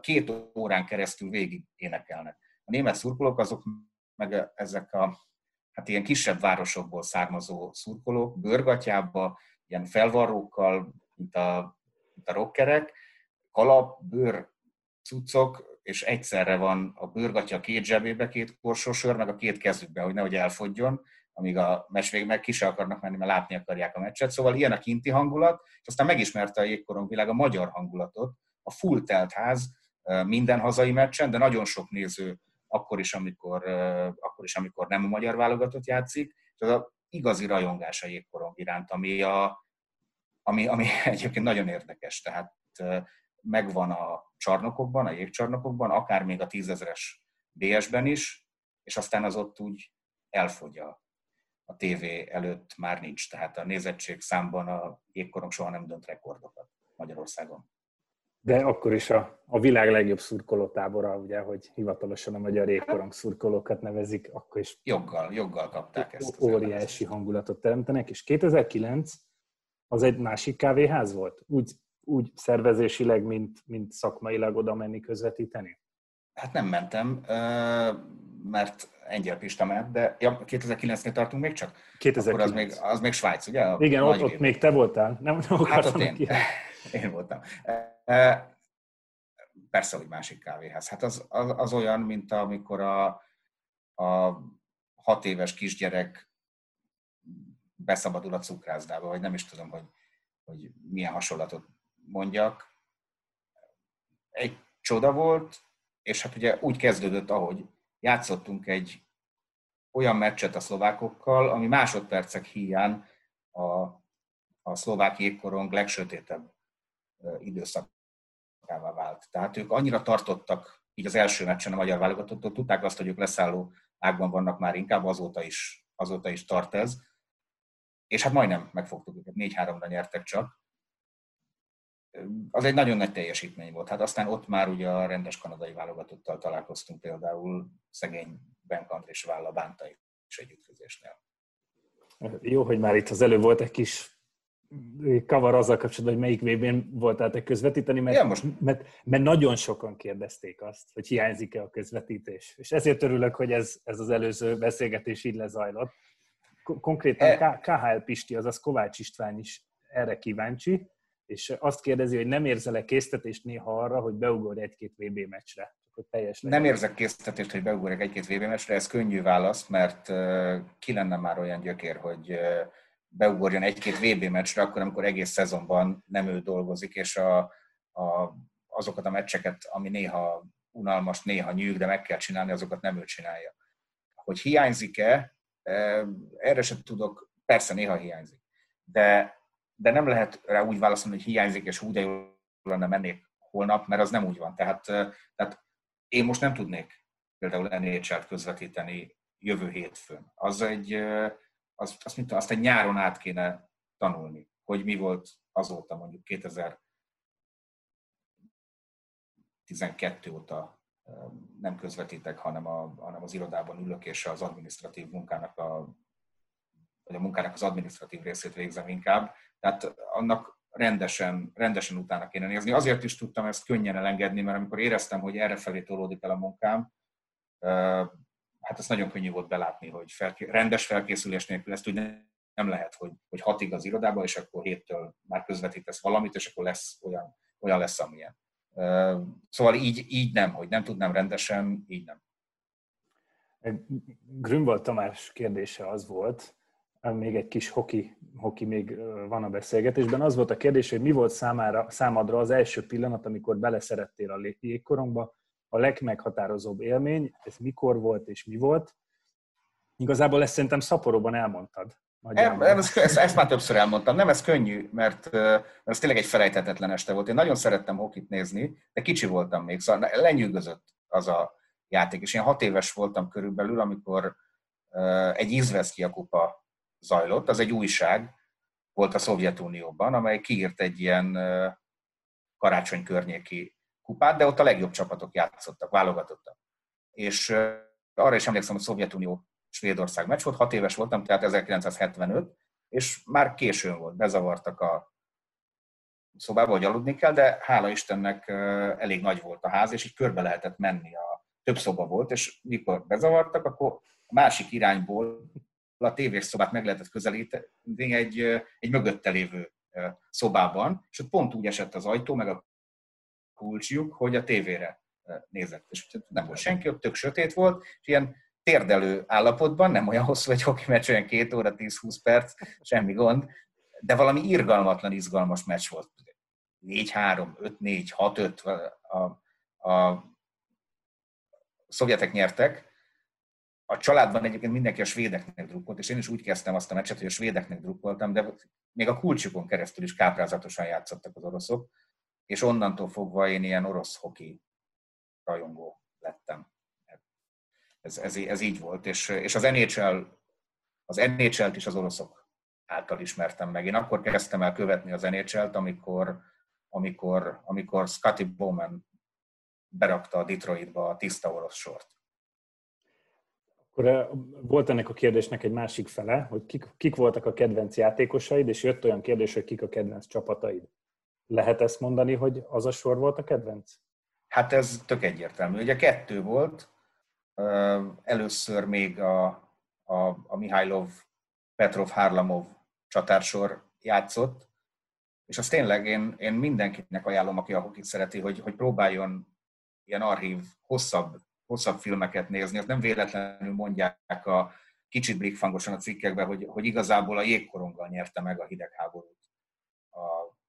két órán keresztül végig énekelnek. A német szurkolók azok meg ezek a hát ilyen kisebb városokból származó szurkolók, bőrgatyába, ilyen felvarrókkal, mint a, mint a rockerek, kalap, bőr, cuccok, és egyszerre van a bőrgatya a két zsebébe, két korsósör, meg a két kezükbe, hogy nehogy elfogjon, amíg a meccs végig meg ki se akarnak menni, mert látni akarják a meccset. Szóval ilyen a kinti hangulat, és aztán megismerte a jégkorong világ a magyar hangulatot, a full telt ház minden hazai meccsen, de nagyon sok néző akkor is, amikor, akkor is, amikor nem a magyar válogatott játszik. Ez az igazi rajongás a jégkorong iránt, ami, a, ami, ami egyébként nagyon érdekes. Tehát megvan a csarnokokban, a jégcsarnokokban, akár még a tízezeres BS-ben is, és aztán az ott úgy elfogy a, a tévé előtt már nincs. Tehát a nézettség számban a jégkorong soha nem dönt rekordokat Magyarországon. De akkor is a, a világ legjobb szurkolótábora, ugye, hogy hivatalosan a magyar jégkorong szurkolókat nevezik, akkor is joggal, joggal kapták ezt. Óriási hangulatot teremtenek, és 2009 az egy másik kávéház volt? Úgy, úgy szervezésileg, mint, mint szakmailag oda menni közvetíteni? Hát nem mentem, mert Engyel Pista ment, de ja, 2009-nél tartunk még csak? 2009. Akkor az még, az még Svájc, ugye? A Igen, ott, ott még te voltál. Nem, nem hát ott én, én voltam. Persze, hogy másik kávéház. Hát az, az, az olyan, mint amikor a, a hat éves kisgyerek beszabadul a cukrászdába, vagy nem is tudom, hogy, hogy milyen hasonlatot mondjak. Egy csoda volt, és hát ugye úgy kezdődött, ahogy játszottunk egy olyan meccset a szlovákokkal, ami másodpercek hiány a, a szlovák jégkorong legsötétebb időszakává vált. Tehát ők annyira tartottak így az első meccsen a magyar válogatottól, tudták azt, hogy ők leszálló ágban vannak már inkább, azóta is, azóta is tart ez. És hát majdnem megfogtuk őket, 4-3-ra nyertek csak. Az egy nagyon nagy teljesítmény volt. Hát aztán ott már ugye a rendes kanadai válogatottal találkoztunk például szegény Benkant és Válla Bántai is egy ütközésnél. Jó, hogy már itt az előbb volt egy kis kavar azzal kapcsolatban, hogy melyik VB-n voltál te közvetíteni, mert, ja, most... mert, mert nagyon sokan kérdezték azt, hogy hiányzik-e a közvetítés. És ezért örülök, hogy ez, ez az előző beszélgetés így lezajlott. Konkrétan e... KHL Pisti, azaz Kovács István is erre kíváncsi, és azt kérdezi, hogy nem érzel-e késztetést néha arra, hogy beugorj egy-két VB meccsre? Hogy teljes nem érzek késztetést, hogy beugorjak egy-két VB meccsre, ez könnyű válasz, mert ki lenne már olyan gyökér, hogy beugorjon egy-két VB meccsre, akkor, amikor egész szezonban nem ő dolgozik, és a, a, azokat a meccseket, ami néha unalmas, néha nyűg, de meg kell csinálni, azokat nem ő csinálja. Hogy hiányzik-e, erre sem tudok, persze néha hiányzik, de, de nem lehet rá úgy válaszolni, hogy hiányzik, és hú, de jó lenne mennék holnap, mert az nem úgy van. Tehát, tehát én most nem tudnék például NHL-t közvetíteni jövő hétfőn. Az egy, az, azt, mint, azt egy nyáron át kéne tanulni, hogy mi volt azóta mondjuk 2012 óta nem közvetítek, hanem, a, hanem az irodában ülök, és az administratív munkának a, vagy a munkának az administratív részét végzem inkább. Tehát annak rendesen, rendesen utána kéne nézni. Azért is tudtam ezt könnyen elengedni, mert amikor éreztem, hogy erre felé tolódik el a munkám, hát ez nagyon könnyű volt belátni, hogy felké- rendes felkészülés nélkül ezt úgy nem lehet, hogy, hogy hatig az irodába, és akkor héttől már közvetítesz valamit, és akkor lesz olyan, olyan lesz, amilyen. Szóval így, így nem, hogy nem tudnám rendesen, így nem. Grünwald Tamás kérdése az volt, még egy kis hoki, hoki még van a beszélgetésben. Az volt a kérdés, hogy mi volt számára, számadra az első pillanat, amikor beleszerettél a jégkorongba, a legmeghatározóbb élmény, ez mikor volt és mi volt. Igazából ezt szerintem szaporóban elmondtad. Nem, ezt, ezt, ezt már többször elmondtam. Nem, ez könnyű, mert, mert ez tényleg egy felejthetetlen este volt. Én nagyon szerettem hokit nézni, de kicsi voltam még, szóval lenyűgözött az a játék. És én hat éves voltam körülbelül, amikor egy Izveszkia kupa zajlott, az egy újság volt a Szovjetunióban, amely kiírt egy ilyen karácsony környéki kupát, de ott a legjobb csapatok játszottak, válogatottak. És arra is emlékszem, hogy a Szovjetunió Svédország meccs volt, hat éves voltam, tehát 1975, és már későn volt, bezavartak a szobába, hogy aludni kell, de hála Istennek elég nagy volt a ház, és így körbe lehetett menni. A, több szoba volt, és mikor bezavartak, akkor a másik irányból a tévés szobát meg lehetett közelíteni egy, egy mögötte lévő szobában, és ott pont úgy esett az ajtó, meg a kulcsjuk, hogy a tévére nézett. És nem volt senki, ott tök sötét volt, és ilyen térdelő állapotban, nem olyan hosszú egy hoki meccs, olyan két óra, 10-20 perc, semmi gond, de valami irgalmatlan, izgalmas meccs volt. 4-3, 5-4, 6-5, a, a szovjetek nyertek, a családban egyébként mindenki a svédeknek drukkolt, és én is úgy kezdtem azt a meccset, hogy a svédeknek drukkoltam, de még a kulcsukon keresztül is káprázatosan játszottak az oroszok, és onnantól fogva én ilyen orosz hoki rajongó lettem. Ez, ez, ez így volt, és, és az NHL, az NHL-t is az oroszok által ismertem meg. Én akkor kezdtem el követni az NHL-t, amikor, amikor, amikor Scotty Bowman berakta a Detroitba a tiszta orosz sort. Akkor volt ennek a kérdésnek egy másik fele, hogy kik, kik voltak a kedvenc játékosaid, és jött olyan kérdés, hogy kik a kedvenc csapataid. Lehet ezt mondani, hogy az a sor volt a kedvenc? Hát ez tök egyértelmű. Ugye kettő volt, először még a, a, a Mihailov, Petrov, Harlamov csatársor játszott, és azt tényleg én, én mindenkinek ajánlom, aki a hokit szereti, hogy, hogy próbáljon ilyen archív, hosszabb, hosszabb filmeket nézni. Azt nem véletlenül mondják a kicsit blikfangosan a cikkekben, hogy, hogy igazából a jégkoronggal nyerte meg a hidegháborút a,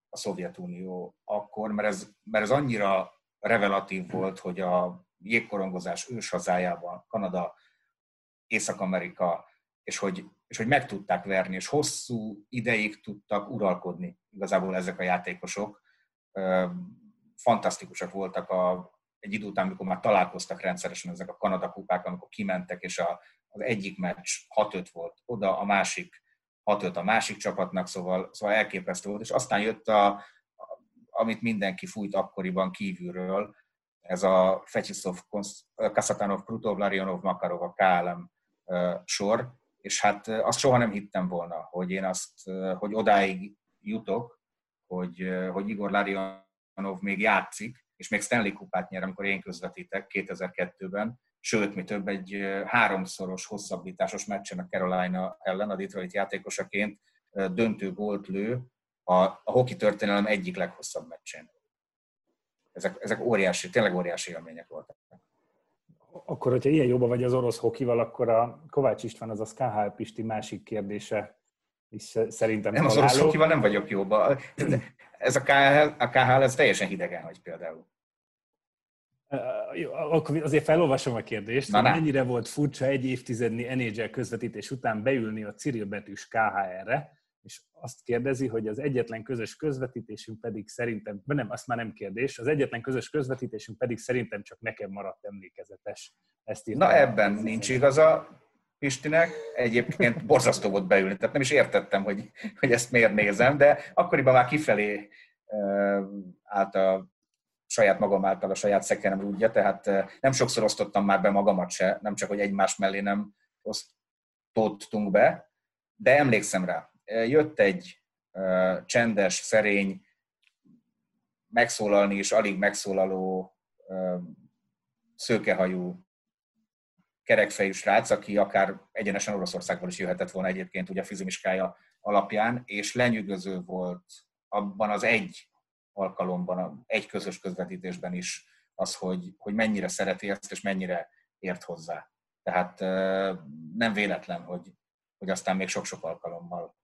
a Szovjetunió akkor, mert ez, mert ez annyira revelatív volt, hogy a jégkorongozás őshazájában, Kanada, Észak-Amerika, és hogy, és hogy meg tudták verni, és hosszú ideig tudtak uralkodni igazából ezek a játékosok. Fantasztikusak voltak a, egy idő után, amikor már találkoztak rendszeresen ezek a Kanada kupák, amikor kimentek, és a, az egyik meccs 6-5 volt oda, a másik 6-5 a másik csapatnak, szóval, szóval elképesztő volt, és aztán jött a, amit mindenki fújt akkoriban kívülről, ez a Fetisov, Kasatanov, Krutov, Larionov, Makarov, a KLM sor, és hát azt soha nem hittem volna, hogy én azt, hogy odáig jutok, hogy, hogy Igor Larionov még játszik, és még Stanley kupát nyer, amikor én közvetítek 2002-ben, sőt, mi több, egy háromszoros hosszabbításos meccsen a Carolina ellen a Detroit játékosaként döntő gólt lő a, a hoki történelem egyik leghosszabb meccsén ezek, ezek óriási, tényleg óriási élmények voltak. Akkor, hogyha ilyen jobban vagy az orosz hokival, akkor a Kovács István, az a KHL Pisti másik kérdése is szerintem Nem, az orosz hokival nem vagyok jobban. Ez a KHL, a KHL ez teljesen hidegen hogy például. Akkor azért felolvasom a kérdést. Na, mennyire volt furcsa egy évtizednyi NHL közvetítés után beülni a Cyril betűs KHR-re, és azt kérdezi, hogy az egyetlen közös közvetítésünk pedig szerintem, nem, azt már nem kérdés, az egyetlen közös közvetítésünk pedig szerintem csak nekem maradt emlékezetes. Ezt Na ebben nincs igaza, Pistinek. Egyébként borzasztó volt beülni, tehát nem is értettem, hogy, hogy ezt miért nézem, de akkoriban már kifelé állt a saját magam által a saját szekerem rúdja, tehát nem sokszor osztottam már be magamat se, nem csak, hogy egymás mellé nem osztottunk be, de emlékszem rá. Jött egy csendes, szerény, megszólalni és alig megszólaló szőkehajú kerekfejű srác, aki akár egyenesen Oroszországból is jöhetett volna egyébként ugye a fizimiskája alapján, és lenyűgöző volt abban az egy alkalomban, egy közös közvetítésben is az, hogy, hogy mennyire szereti ezt, és mennyire ért hozzá. Tehát nem véletlen, hogy, hogy aztán még sok-sok alkalommal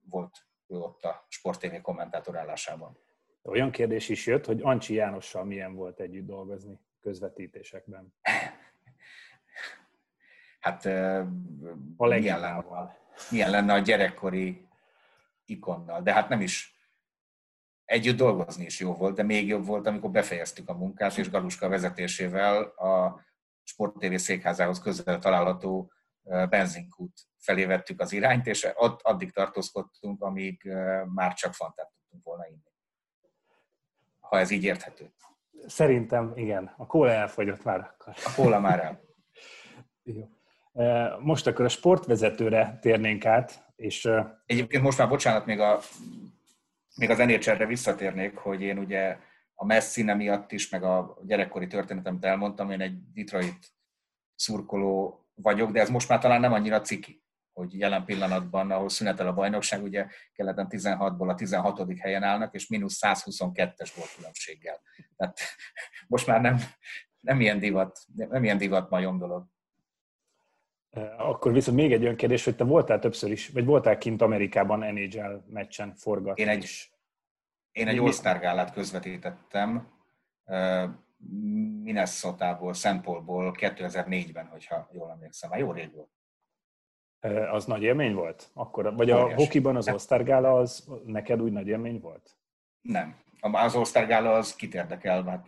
volt ő ott a Sport TV kommentátor állásában. Olyan kérdés is jött, hogy Ancsi Jánossal milyen volt együtt dolgozni közvetítésekben. Hát a milyen, lenne, milyen lenne a gyerekkori ikonnal, de hát nem is együtt dolgozni is jó volt, de még jobb volt, amikor befejeztük a munkát, és Galuska vezetésével a Sport TV székházához közel található benzinkút felé vettük az irányt, és ott addig tartózkodtunk, amíg már csak fantát tudtunk volna inni. Ha ez így érthető. Szerintem igen. A kóla elfogyott már akkor. A kóla már el. Jó. Most akkor a sportvezetőre térnénk át, és... Egyébként most már, bocsánat, még, a, még az nhl visszatérnék, hogy én ugye a messzine miatt is, meg a gyerekkori történetemet elmondtam, én egy Detroit szurkoló vagyok, de ez most már talán nem annyira ciki, hogy jelen pillanatban, ahol szünetel a bajnokság, ugye keleten 16-ból a 16. helyen állnak, és mínusz 122-es volt különbséggel. Tehát most már nem, nem ilyen divat, nem ilyen divat majom dolog. Akkor viszont még egy olyan kérdés, hogy te voltál többször is, vagy voltál kint Amerikában NHL meccsen forgatni Én egy, én egy gálát közvetítettem Minnesota-ból, St. Paulból 2004-ben, hogyha jól emlékszem. Már jó rég volt. Az nagy élmény volt? Akkor, vagy a hokiban az All-Star gála az neked úgy nagy élmény volt? Nem. Az All-Star gála az kit érdekel, mert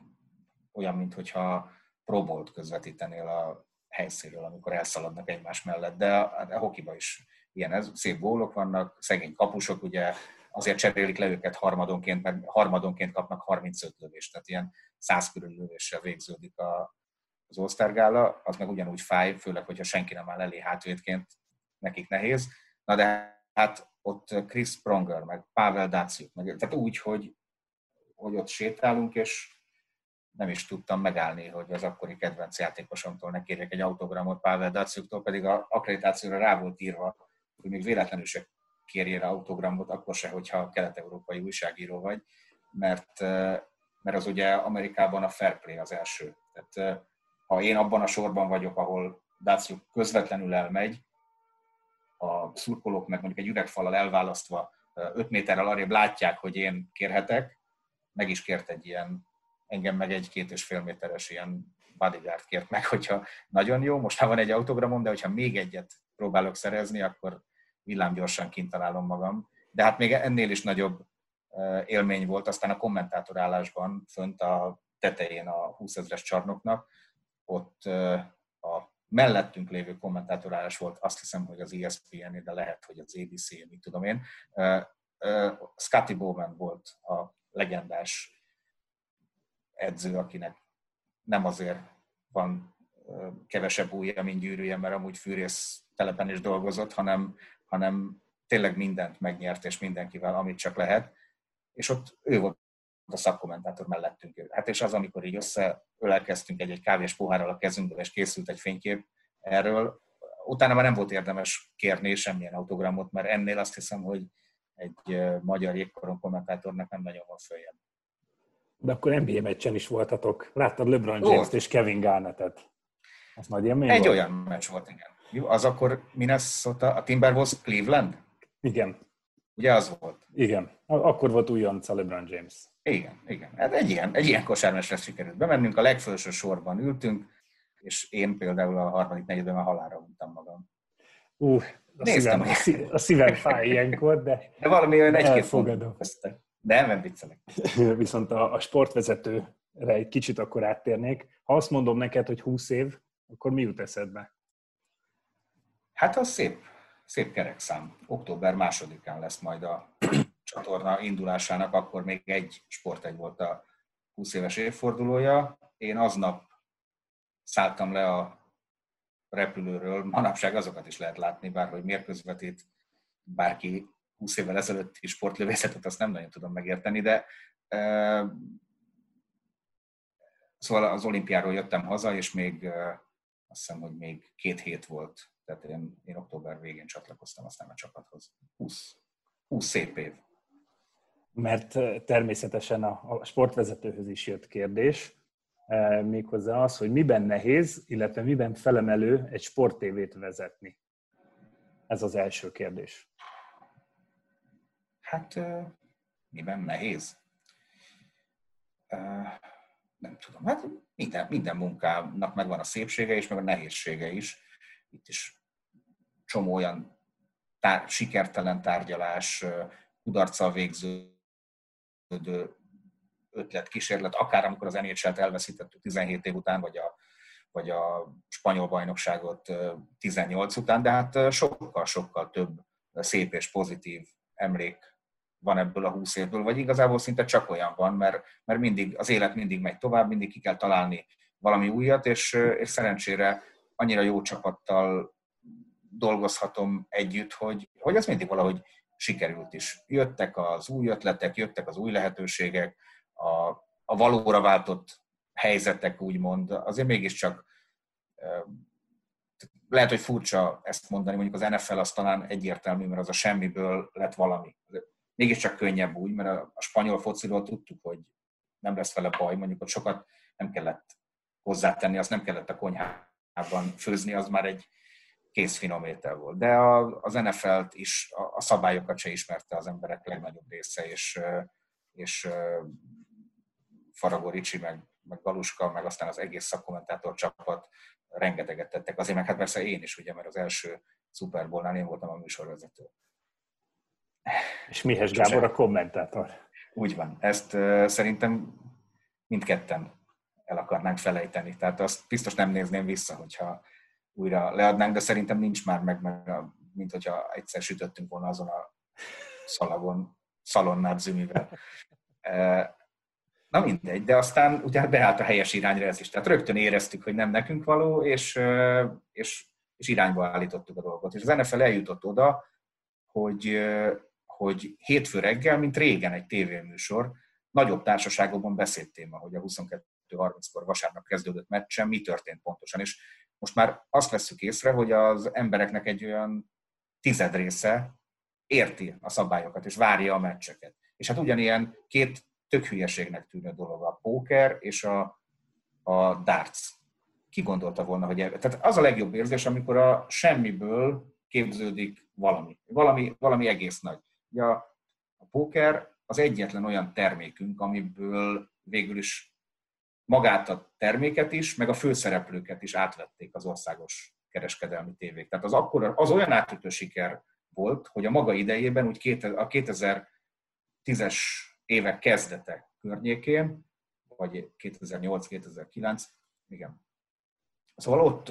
olyan, mintha Pro Bowl-t közvetítenél a helyszínről, amikor elszaladnak egymás mellett, de a, a hokiba is ilyen, ez, szép gólok vannak, szegény kapusok, ugye azért cserélik le őket harmadonként, mert harmadonként kapnak 35 lövést, tehát ilyen 100 körül lövéssel végződik a, az Osztárgála, az meg ugyanúgy fáj, főleg, hogyha senki nem áll elé hátvédként, nekik nehéz. Na de hát ott Chris Pronger, meg Pavel Daciuk, meg, tehát úgy, hogy, hogy ott sétálunk, és nem is tudtam megállni, hogy az akkori kedvenc játékosomtól ne kérjek egy autogramot, Pavel Daciuktól pedig a akkreditációra rá volt írva, hogy még véletlenül se kérjél autogramot, akkor se, hogyha kelet-európai újságíró vagy, mert, mert az ugye Amerikában a fair play az első. Tehát ha én abban a sorban vagyok, ahol Daciuk közvetlenül elmegy, a szurkolók meg mondjuk egy üregfalal elválasztva 5 méterrel arrébb látják, hogy én kérhetek, meg is kért egy ilyen engem meg egy két és fél méteres ilyen bodyguard kért meg, hogyha nagyon jó, most már van egy autogramom, de hogyha még egyet próbálok szerezni, akkor villámgyorsan kint találom magam. De hát még ennél is nagyobb élmény volt aztán a kommentátorállásban, fönt a tetején a 20 ezres csarnoknak, ott mellettünk lévő kommentátorálás volt, azt hiszem, hogy az espn de lehet, hogy az abc mit tudom én. Scotty Bowman volt a legendás edző, akinek nem azért van kevesebb újja, mint gyűrűje, mert amúgy fűrész telepen is dolgozott, hanem, hanem tényleg mindent megnyert, és mindenkivel, amit csak lehet. És ott ő volt a szakkommentátor mellettünk. Hát és az, amikor így összeölelkeztünk egy-egy kávés pohárral a kezünkből, és készült egy fénykép erről, utána már nem volt érdemes kérni semmilyen autogramot, mert ennél azt hiszem, hogy egy magyar jégkoron kommentátornak nem nagyon van följebb. De akkor NBA meccsen is voltatok. Láttad LeBron James-t és Kevin Garnettet. Az nagy élmény Egy volt? olyan meccs volt, igen. Az akkor Minnesota, a Timberwolves Cleveland? Igen. Ugye az volt? Igen. Akkor volt újonc a LeBron James. Igen, igen. Hát egy ilyen, egy ilyen kosármesre sikerült bemennünk, a legfelső sorban ültünk, és én például a harmadik negyedben a halára untam magam. Uh, a, Néztem, szívem, a szívem fáj ilyenkor, de De valami olyan egy-két elfogadom. font De nem viccelek. Viszont a, a sportvezetőre egy kicsit akkor áttérnék. Ha azt mondom neked, hogy 20 év, akkor mi jut eszedbe? Hát az szép, szép kerekszám. Október másodikán lesz majd a csatorna indulásának, akkor még egy sportegy volt a 20 éves évfordulója. Én aznap szálltam le a repülőről, manapság azokat is lehet látni, bár hogy miért közvetít bárki 20 évvel ezelőtti sportlövészetet, azt nem nagyon tudom megérteni, de e, szóval az olimpiáról jöttem haza, és még e, azt hiszem, hogy még két hét volt, tehát én, én október végén csatlakoztam aztán a csapathoz. 20, 20 szép év. Mert természetesen a, a sportvezetőhöz is jött kérdés, méghozzá az, hogy miben nehéz, illetve miben felemelő egy sporttévét vezetni. Ez az első kérdés. Hát miben nehéz? Nem tudom. Hát minden, minden munkának megvan a szépsége és meg a nehézsége is. Itt is csomó olyan tár- sikertelen tárgyalás, kudarccal végződő ötlet, kísérlet, akár amikor az nhl elveszítettük 17 év után, vagy a, vagy a spanyol bajnokságot 18 után, de hát sokkal-sokkal több szép és pozitív emlék van ebből a 20 évből, vagy igazából szinte csak olyan van, mert, mert mindig, az élet mindig megy tovább, mindig ki kell találni valami újat, és, és szerencsére annyira jó csapattal dolgozhatom együtt, hogy, hogy az mindig valahogy sikerült is. Jöttek az új ötletek, jöttek az új lehetőségek, a, a valóra váltott helyzetek, úgymond, azért mégiscsak lehet, hogy furcsa ezt mondani, mondjuk az NFL az talán egyértelmű, mert az a semmiből lett valami. Mégiscsak könnyebb úgy, mert a spanyol fociról tudtuk, hogy nem lesz vele baj, mondjuk ott sokat nem kellett hozzátenni, azt nem kellett a konyhában főzni, az már egy kész finom étel volt. De a, az NFL-t is, a, a szabályokat se ismerte az emberek legnagyobb része, és, és Faragó Ricsi, meg, meg Galuska, meg aztán az egész szakkommentátor csapat rengeteget tettek. Azért meg hát persze én is, ugye, mert az első Super Bowl-nál én voltam a műsorvezető. És Mihes Gábor a kommentátor. Úgy van. Ezt uh, szerintem mindketten el akarnánk felejteni. Tehát azt biztos nem nézném vissza, hogyha újra leadnánk, de szerintem nincs már meg, meg mint hogyha egyszer sütöttünk volna azon a szalagon, szalonnát zümivel. Na mindegy, de aztán ugye hát beállt a helyes irányra ez is. Tehát rögtön éreztük, hogy nem nekünk való, és, és, és irányba állítottuk a dolgot. És az NFL eljutott oda, hogy, hogy hétfő reggel, mint régen egy tévéműsor, nagyobb társaságokban beszédtéma, hogy a 22.30-kor vasárnap kezdődött meccsen mi történt pontosan. És most már azt veszük észre, hogy az embereknek egy olyan tized része érti a szabályokat, és várja a meccseket. És hát ugyanilyen két tök hülyeségnek tűnő dolog a póker és a, a darts. Ki gondolta volna, hogy el... Tehát az a legjobb érzés, amikor a semmiből képződik valami. Valami, valami egész nagy. Ugye a, a póker az egyetlen olyan termékünk, amiből végül is magát a terméket is, meg a főszereplőket is átvették az országos kereskedelmi tévék. Tehát az, akkor, az olyan átütő siker volt, hogy a maga idejében úgy a 2010-es évek kezdete környékén, vagy 2008-2009, igen. Szóval ott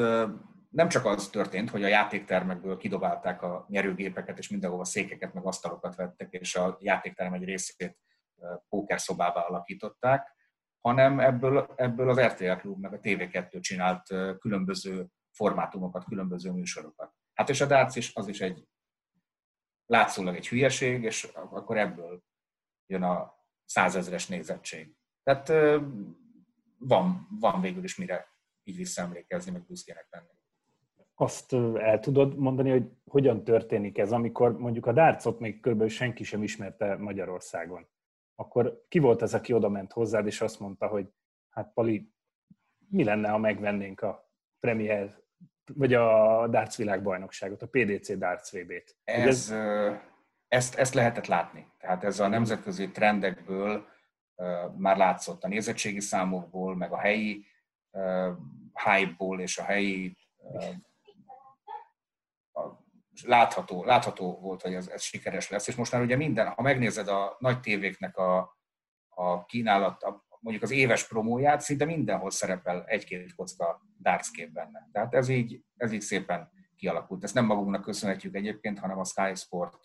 nem csak az történt, hogy a játéktermekből kidobálták a nyerőgépeket, és mindenhova székeket, meg asztalokat vettek, és a játékterem egy részét pókerszobává alakították, hanem ebből, ebből az RTL Klub meg a TV2 csinált különböző formátumokat, különböző műsorokat. Hát és a darts is, az is egy látszólag egy hülyeség, és akkor ebből jön a százezres nézettség. Tehát van, van végül is mire így visszaemlékezni, meg büszkének lenni. Azt el tudod mondani, hogy hogyan történik ez, amikor mondjuk a dárcot még kb. senki sem ismerte Magyarországon. Akkor ki volt ez, aki oda ment hozzád, és azt mondta, hogy hát Pali, mi lenne, ha megvennénk a Premier, vagy a darts világbajnokságot, a PDC darts VB-t? Ez, ez, ezt, ezt lehetett látni. Tehát ez a nemzetközi trendekből már látszott a nézettségi számokból, meg a helyi hype-ból és a helyi látható, látható volt, hogy ez, ez sikeres lesz, és most már ugye minden, ha megnézed a nagy tévéknek a, a kínálat, a, mondjuk az éves promóját, szinte mindenhol szerepel egy-két kocka dartskép benne. Tehát ez így, ez így szépen kialakult. Ezt nem magunknak köszönhetjük egyébként, hanem a Sky Sport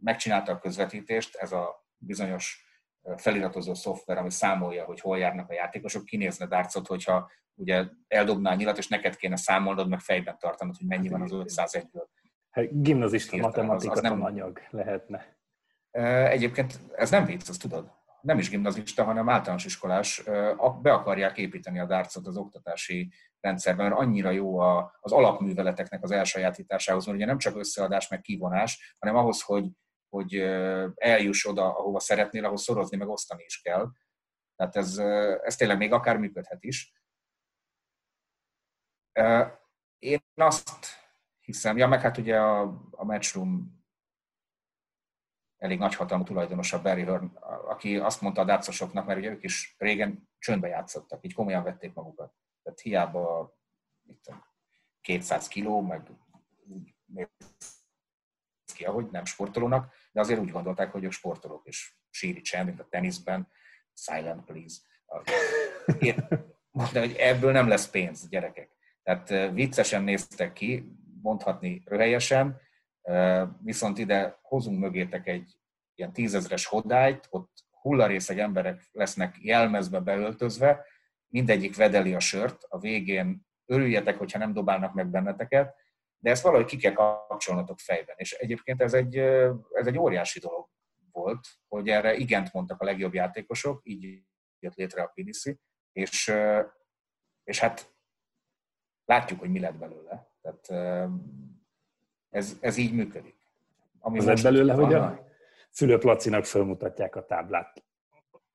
megcsinálta a közvetítést, ez a bizonyos feliratozó szoftver, ami számolja, hogy hol járnak a játékosok, kinézne dartsot, hogyha ugye eldobnál a nyilat, és neked kéne számolnod, meg fejben tartanod, hogy mennyi van az 501-ből. Hát gimnazista matematika az, az nem anyag lehetne. Egyébként ez nem vicc, azt tudod. Nem is gimnazista, hanem általános iskolás. Be akarják építeni a dartsot az oktatási rendszerben, mert annyira jó az alapműveleteknek az elsajátításához, mert ugye nem csak összeadás, meg kivonás, hanem ahhoz, hogy, hogy eljuss oda, ahova szeretnél, ahhoz szorozni, meg osztani is kell. Tehát ez, ez tényleg még akár működhet is. Én azt hiszem, ja, meg hát ugye a, a Matchroom elég nagyhatalmú tulajdonosa Barry Hearn, aki azt mondta a dátszosoknak, mert ugye ők is régen csöndbe játszottak, így komolyan vették magukat. Tehát hiába itt 200 kiló, meg úgy ki, ahogy nem sportolónak, de azért úgy gondolták, hogy ők sportolók, és síri csend, mint a teniszben, silent please. Én mondta, hogy ebből nem lesz pénz, gyerekek. Tehát viccesen néztek ki, mondhatni röhelyesen, viszont ide hozunk mögétek egy ilyen tízezres hodályt, ott hullarészeg emberek lesznek jelmezbe beöltözve, mindegyik vedeli a sört, a végén örüljetek, hogyha nem dobálnak meg benneteket, de ezt valahogy ki kell kapcsolnatok fejben. És egyébként ez egy, ez egy óriási dolog volt, hogy erre igent mondtak a legjobb játékosok, így jött létre a PDC, és, és hát látjuk, hogy mi lett belőle. Tehát ez, ez így működik. Ami az lett belőle, hogy a Fülöp Lacinak felmutatják a táblát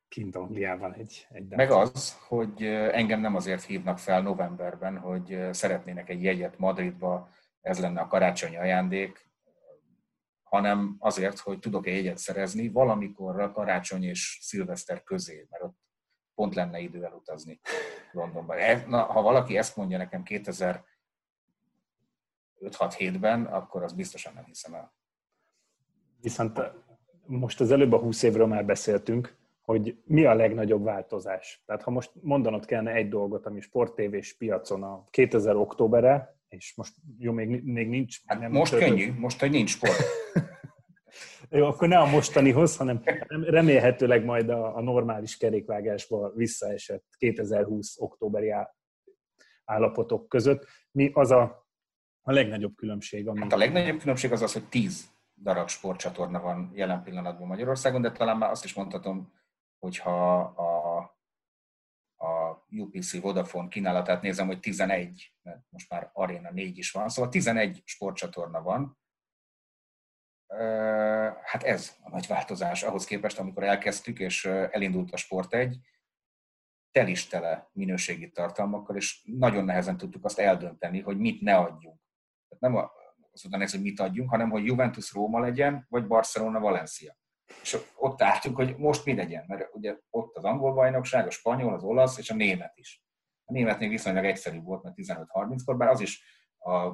kint Angliában egy, egy Meg az, hogy engem nem azért hívnak fel novemberben, hogy szeretnének egy jegyet Madridba, ez lenne a karácsonyi ajándék, hanem azért, hogy tudok egy jegyet szerezni a karácsony és szilveszter közé, mert ott pont lenne idő elutazni Londonba. E, na, ha valaki ezt mondja nekem 2005-6-7-ben, akkor az biztosan nem hiszem el. Viszont most az előbb a 20 évről már beszéltünk, hogy mi a legnagyobb változás. Tehát ha most mondanod kellene egy dolgot, ami sporttévés piacon a 2000 októberre, és most jó, még, még nincs... Hát nem most könnyű, most, hogy nincs sport. jó, akkor ne a mostanihoz, hanem remélhetőleg majd a, a normális kerékvágásba visszaesett 2020 októberi állapotok között. Mi az a, a legnagyobb különbség? Ami... Hát a legnagyobb különbség az az, hogy 10 darab sportcsatorna van jelen pillanatban Magyarországon, de talán már azt is mondhatom, hogyha a UPC Vodafone kínálatát nézem, hogy 11, mert most már Arena 4 is van, szóval 11 sportcsatorna van. Hát ez a nagy változás ahhoz képest, amikor elkezdtük, és elindult a Sport 1, tel minőségi tartalmakkal, és nagyon nehezen tudtuk azt eldönteni, hogy mit ne adjunk. Tehát nem azután ez, hogy mit adjunk, hanem hogy Juventus Róma legyen, vagy Barcelona Valencia és ott álltunk, hogy most mi legyen, mert ugye ott az angol bajnokság, a spanyol, az olasz és a német is. A német viszonylag egyszerű volt, mert 15-30-kor, bár az is a,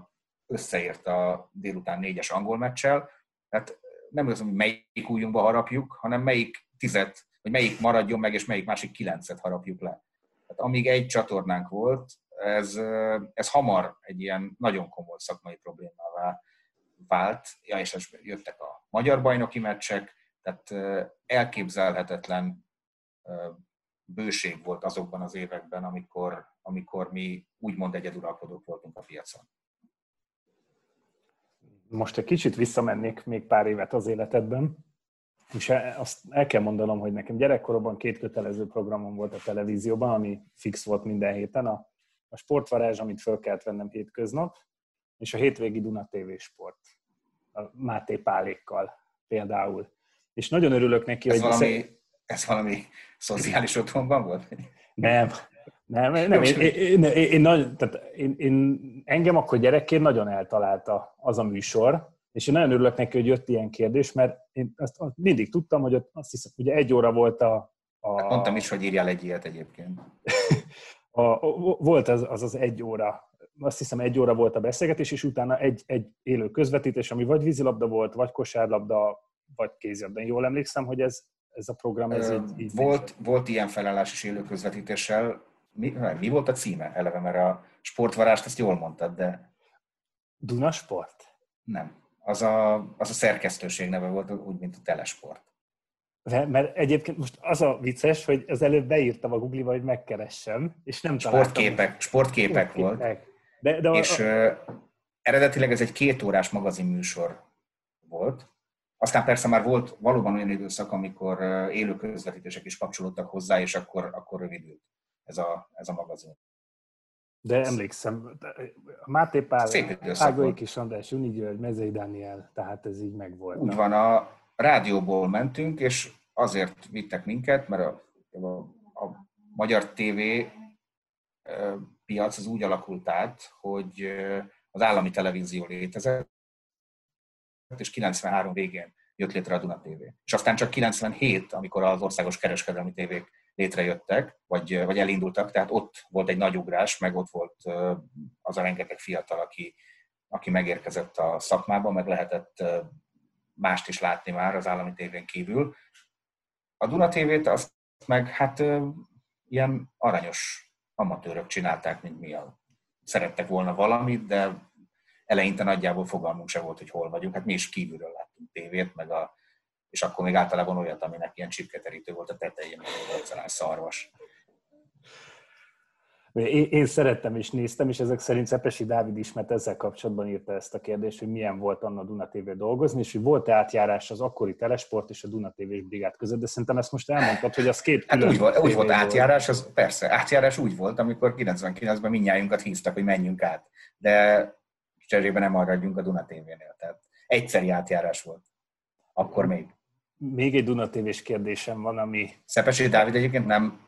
összeért a délután négyes angol meccsel, tehát nem az, hogy melyik újunkba harapjuk, hanem melyik tizet, vagy melyik maradjon meg, és melyik másik kilencet harapjuk le. Tehát amíg egy csatornánk volt, ez, ez hamar egy ilyen nagyon komoly szakmai problémává vált, ja, és jöttek a magyar bajnoki meccsek, tehát elképzelhetetlen bőség volt azokban az években, amikor, amikor mi úgymond egyeduralkodók voltunk a piacon. Most egy kicsit visszamennék még pár évet az életedben, és e, azt el kell mondanom, hogy nekem gyerekkoromban két kötelező programom volt a televízióban, ami fix volt minden héten, a, a sportvarázs, amit föl kellett vennem hétköznap, és a hétvégi Duna TV Sport, a Máté Pálékkal például és nagyon örülök neki, ez hogy... Valami, ez valami szociális otthonban volt? Nem, nem, nem, én, én, én, én, én, tehát én, én, engem akkor gyerekként nagyon eltalálta az a műsor, és én nagyon örülök neki, hogy jött ilyen kérdés, mert én azt, azt mindig tudtam, hogy ott, azt hiszem, ugye egy óra volt a... a hát mondtam is, hogy írjál egy ilyet egyébként. a, a, volt az, az az egy óra azt hiszem egy óra volt a beszélgetés, és utána egy, egy élő közvetítés, ami vagy vízilabda volt, vagy kosárlabda, vagy kézilabda. Én jól emlékszem, hogy ez, ez a program ez Ö, így, így volt, volt ilyen felállás is élő közvetítéssel. Mi, mi volt a címe eleve, mert a sportvarást ezt jól mondtad, de Duna Sport? nem. Az a, az a szerkesztőség neve volt, úgy, mint a Telesport. Mert, mert egyébként most az a vicces, hogy az előbb beírtam a Google-ba, hogy megkeressem, és nem találtam. Sportképek, sportképek volt. De, de a, És ö, eredetileg ez egy két órás magazinműsor volt. Aztán persze már volt valóban olyan időszak, amikor élő közvetítések is kapcsolódtak hozzá, és akkor, akkor rövidült ez a, ez a magazin. de emlékszem, Máté Pál, Ágai. Kis András, Uni György, Mezei Dániel, tehát ez így megvolt. Úgy van, a rádióból mentünk, és azért vittek minket, mert a, a, a magyar TV piac az úgy alakult át, hogy az állami televízió létezett, és 93 végén jött létre a Duna TV. És aztán csak 97, amikor az országos kereskedelmi tévék létrejöttek, vagy, vagy elindultak, tehát ott volt egy nagy ugrás, meg ott volt az a rengeteg fiatal, aki, aki megérkezett a szakmába, meg lehetett mást is látni már az állami tévén kívül. A Duna TV-t azt meg hát ilyen aranyos amatőrök csinálták, mint mi. Szerettek volna valamit, de eleinte nagyjából fogalmunk se volt, hogy hol vagyunk. Hát mi is kívülről láttunk tévét, meg a, és akkor még általában olyat, aminek ilyen csipketerítő volt a tetején, porcelán szarvas. Én, én szerettem és néztem, és ezek szerint Szepesi Dávid is, mert ezzel kapcsolatban írta ezt a kérdést, hogy milyen volt Anna Duna TV dolgozni, és hogy volt-e átjárás az akkori Telesport és a Duna TV-s brigád között, de szerintem ezt most elmondtad, hogy az két Hát úgy volt, úgy volt átjárás, az persze, átjárás úgy volt, amikor 99-ben mindnyájunkat hívtak, hogy menjünk át. De cserébe nem maradjunk a Duna TV-nél. Tehát egyszeri átjárás volt. Akkor még. Még egy Duna TV-s kérdésem van, ami Szepesi Dávid egyébként nem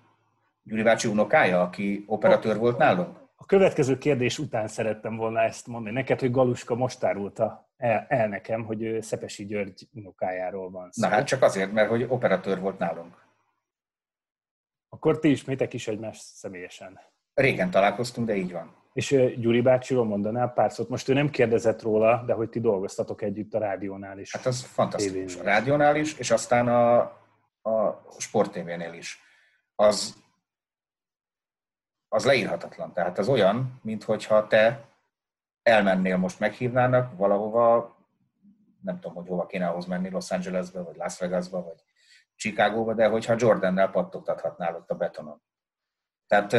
Gyuri bácsi unokája, aki operatőr volt nálunk? a következő kérdés után szerettem volna ezt mondani neked, hogy Galuska most árulta el, el nekem, hogy ő Szepesi György unokájáról van szó. Na hát csak azért, mert hogy operatőr volt nálunk. Akkor ti ismétek is egymást személyesen. Régen találkoztunk, de így van. És Gyuri bácsiról mondanál pár szót. Most ő nem kérdezett róla, de hogy ti dolgoztatok együtt a rádiónál is. Hát az fantasztikus. tévénél. A rádiónál is, és aztán a, a Sport TV-nél is. Az, az leírhatatlan. Tehát az olyan, minthogyha te elmennél most meghívnának valahova, nem tudom, hogy hova kéne ahhoz menni, Los Angelesbe, vagy Las Vegasba, vagy Chicagóba, de hogyha Jordannel pattogtathatnál ott a betonon. Tehát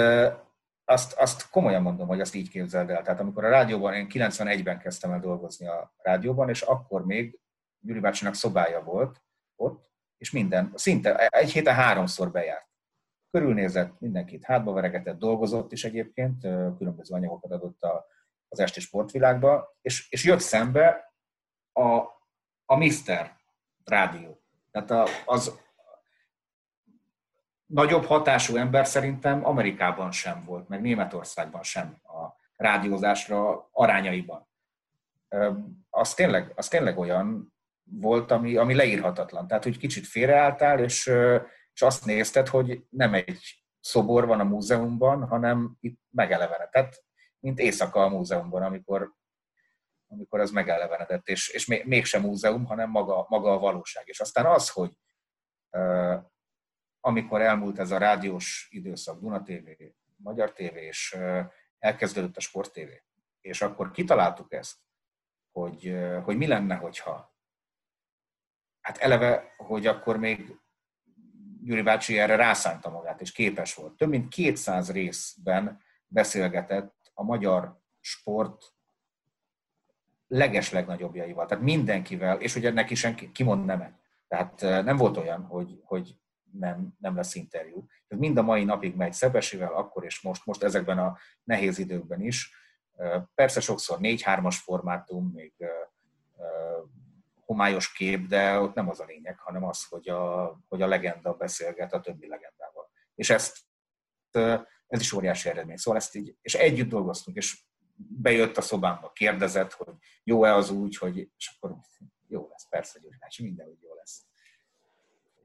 azt, azt komolyan mondom, hogy azt így képzeld el. Tehát amikor a rádióban, én 91-ben kezdtem el dolgozni a rádióban, és akkor még Gyuri bácsinak szobája volt ott, és minden, szinte egy héten háromszor bejárt. Körülnézett, mindenkit hátba veregetett, dolgozott is egyébként, különböző anyagokat adott a, az esti sportvilágba, és, és jött szembe a, a Mister rádió. Tehát a, az nagyobb hatású ember szerintem Amerikában sem volt, meg Németországban sem a rádiózásra arányaiban. Az tényleg, az tényleg olyan volt, ami, ami leírhatatlan. Tehát, hogy kicsit félreálltál, és, és azt nézted, hogy nem egy szobor van a múzeumban, hanem itt megelevenedett, mint éjszaka a múzeumban, amikor, amikor az megelevenedett, és, és még- mégsem múzeum, hanem maga, maga a valóság. És aztán az, hogy amikor elmúlt ez a rádiós időszak, Duna TV, Magyar TV, és elkezdődött a Sport TV, és akkor kitaláltuk ezt, hogy, hogy mi lenne, hogyha hát eleve, hogy akkor még Gyuri bácsi erre rászánta magát, és képes volt. Több mint 200 részben beszélgetett a magyar sport leges legnagyobbjaival, tehát mindenkivel, és ugye neki senki kimond nemet. Tehát eh, nem volt olyan, hogy, hogy nem, nem lesz interjú. Ez mind a mai napig megy Szepesivel, akkor és most, most ezekben a nehéz időkben is. Persze sokszor 4-3-as formátum, még homályos kép, de ott nem az a lényeg, hanem az, hogy a, hogy a legenda beszélget a többi legendával. És ezt, ez is óriási eredmény. Szóval ezt így, és együtt dolgoztunk, és bejött a szobámba, kérdezett, hogy jó-e az úgy, hogy, és akkor jó lesz, persze, Gyuri bácsi, mindenhogy jó lesz.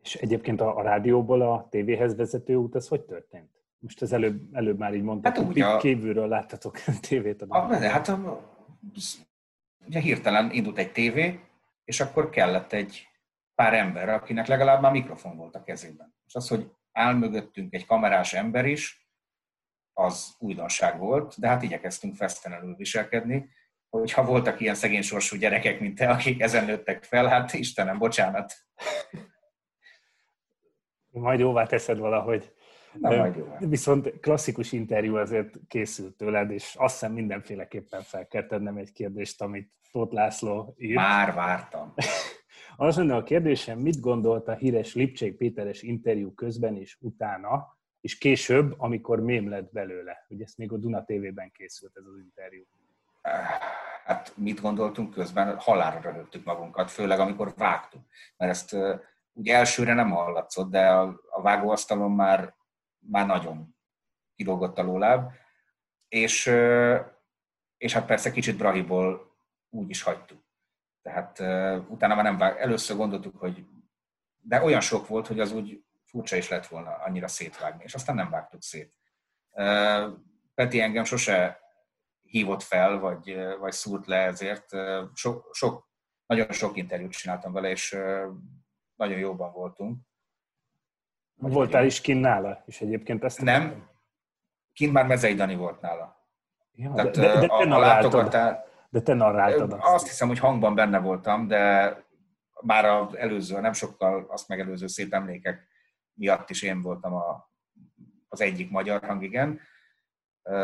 És egyébként a, a rádióból a tévéhez vezető út, ez hogy történt? Most az előbb, előbb már így mondtad, Hát hogy úgy a- kívülről láttatok tévét. A, de hát a, ugye hirtelen indult egy tévé, és akkor kellett egy pár ember, akinek legalább már mikrofon volt a kezében. És az, hogy áll mögöttünk egy kamerás ember is, az újdonság volt, de hát igyekeztünk fesztelenül viselkedni, hogyha voltak ilyen szegény sorsú gyerekek, mint te, akik ezen nőttek fel, hát Istenem, bocsánat, Majd jóvá teszed valahogy. nem majd jó. Viszont klasszikus interjú azért készült tőled, és azt hiszem mindenféleképpen fel kell tennem egy kérdést, amit Tóth László írt. Már vártam. Az lenne a kérdésem, mit gondolt a híres Lipcsék Péteres interjú közben és utána, és később, amikor mém lett belőle. Ugye ezt még a Duna TV-ben készült ez az interjú. hát mit gondoltunk közben, halálra röhögtük magunkat, főleg amikor vágtuk. Mert ezt úgy elsőre nem hallatszott, de a, a vágóasztalon már, már nagyon kilógott a lóláb, és, és hát persze kicsit Brahiból úgy is hagytuk. Tehát utána már nem vág, először gondoltuk, hogy de olyan sok volt, hogy az úgy furcsa is lett volna annyira szétvágni, és aztán nem vágtuk szét. Peti engem sose hívott fel, vagy, vagy szúrt le ezért. Sok, sok, nagyon sok interjút csináltam vele, és nagyon jóban voltunk. Vagy Voltál is kint nála, és egyébként ezt Nem, kint már Mezei Dani volt nála. Ja, de, Tehát de, de, te a, a látogatás, de te narráltad azt. azt hiszem, hogy hangban benne voltam, de már az előző, nem sokkal azt megelőző szép emlékek miatt is én voltam a, az egyik magyar hang, igen.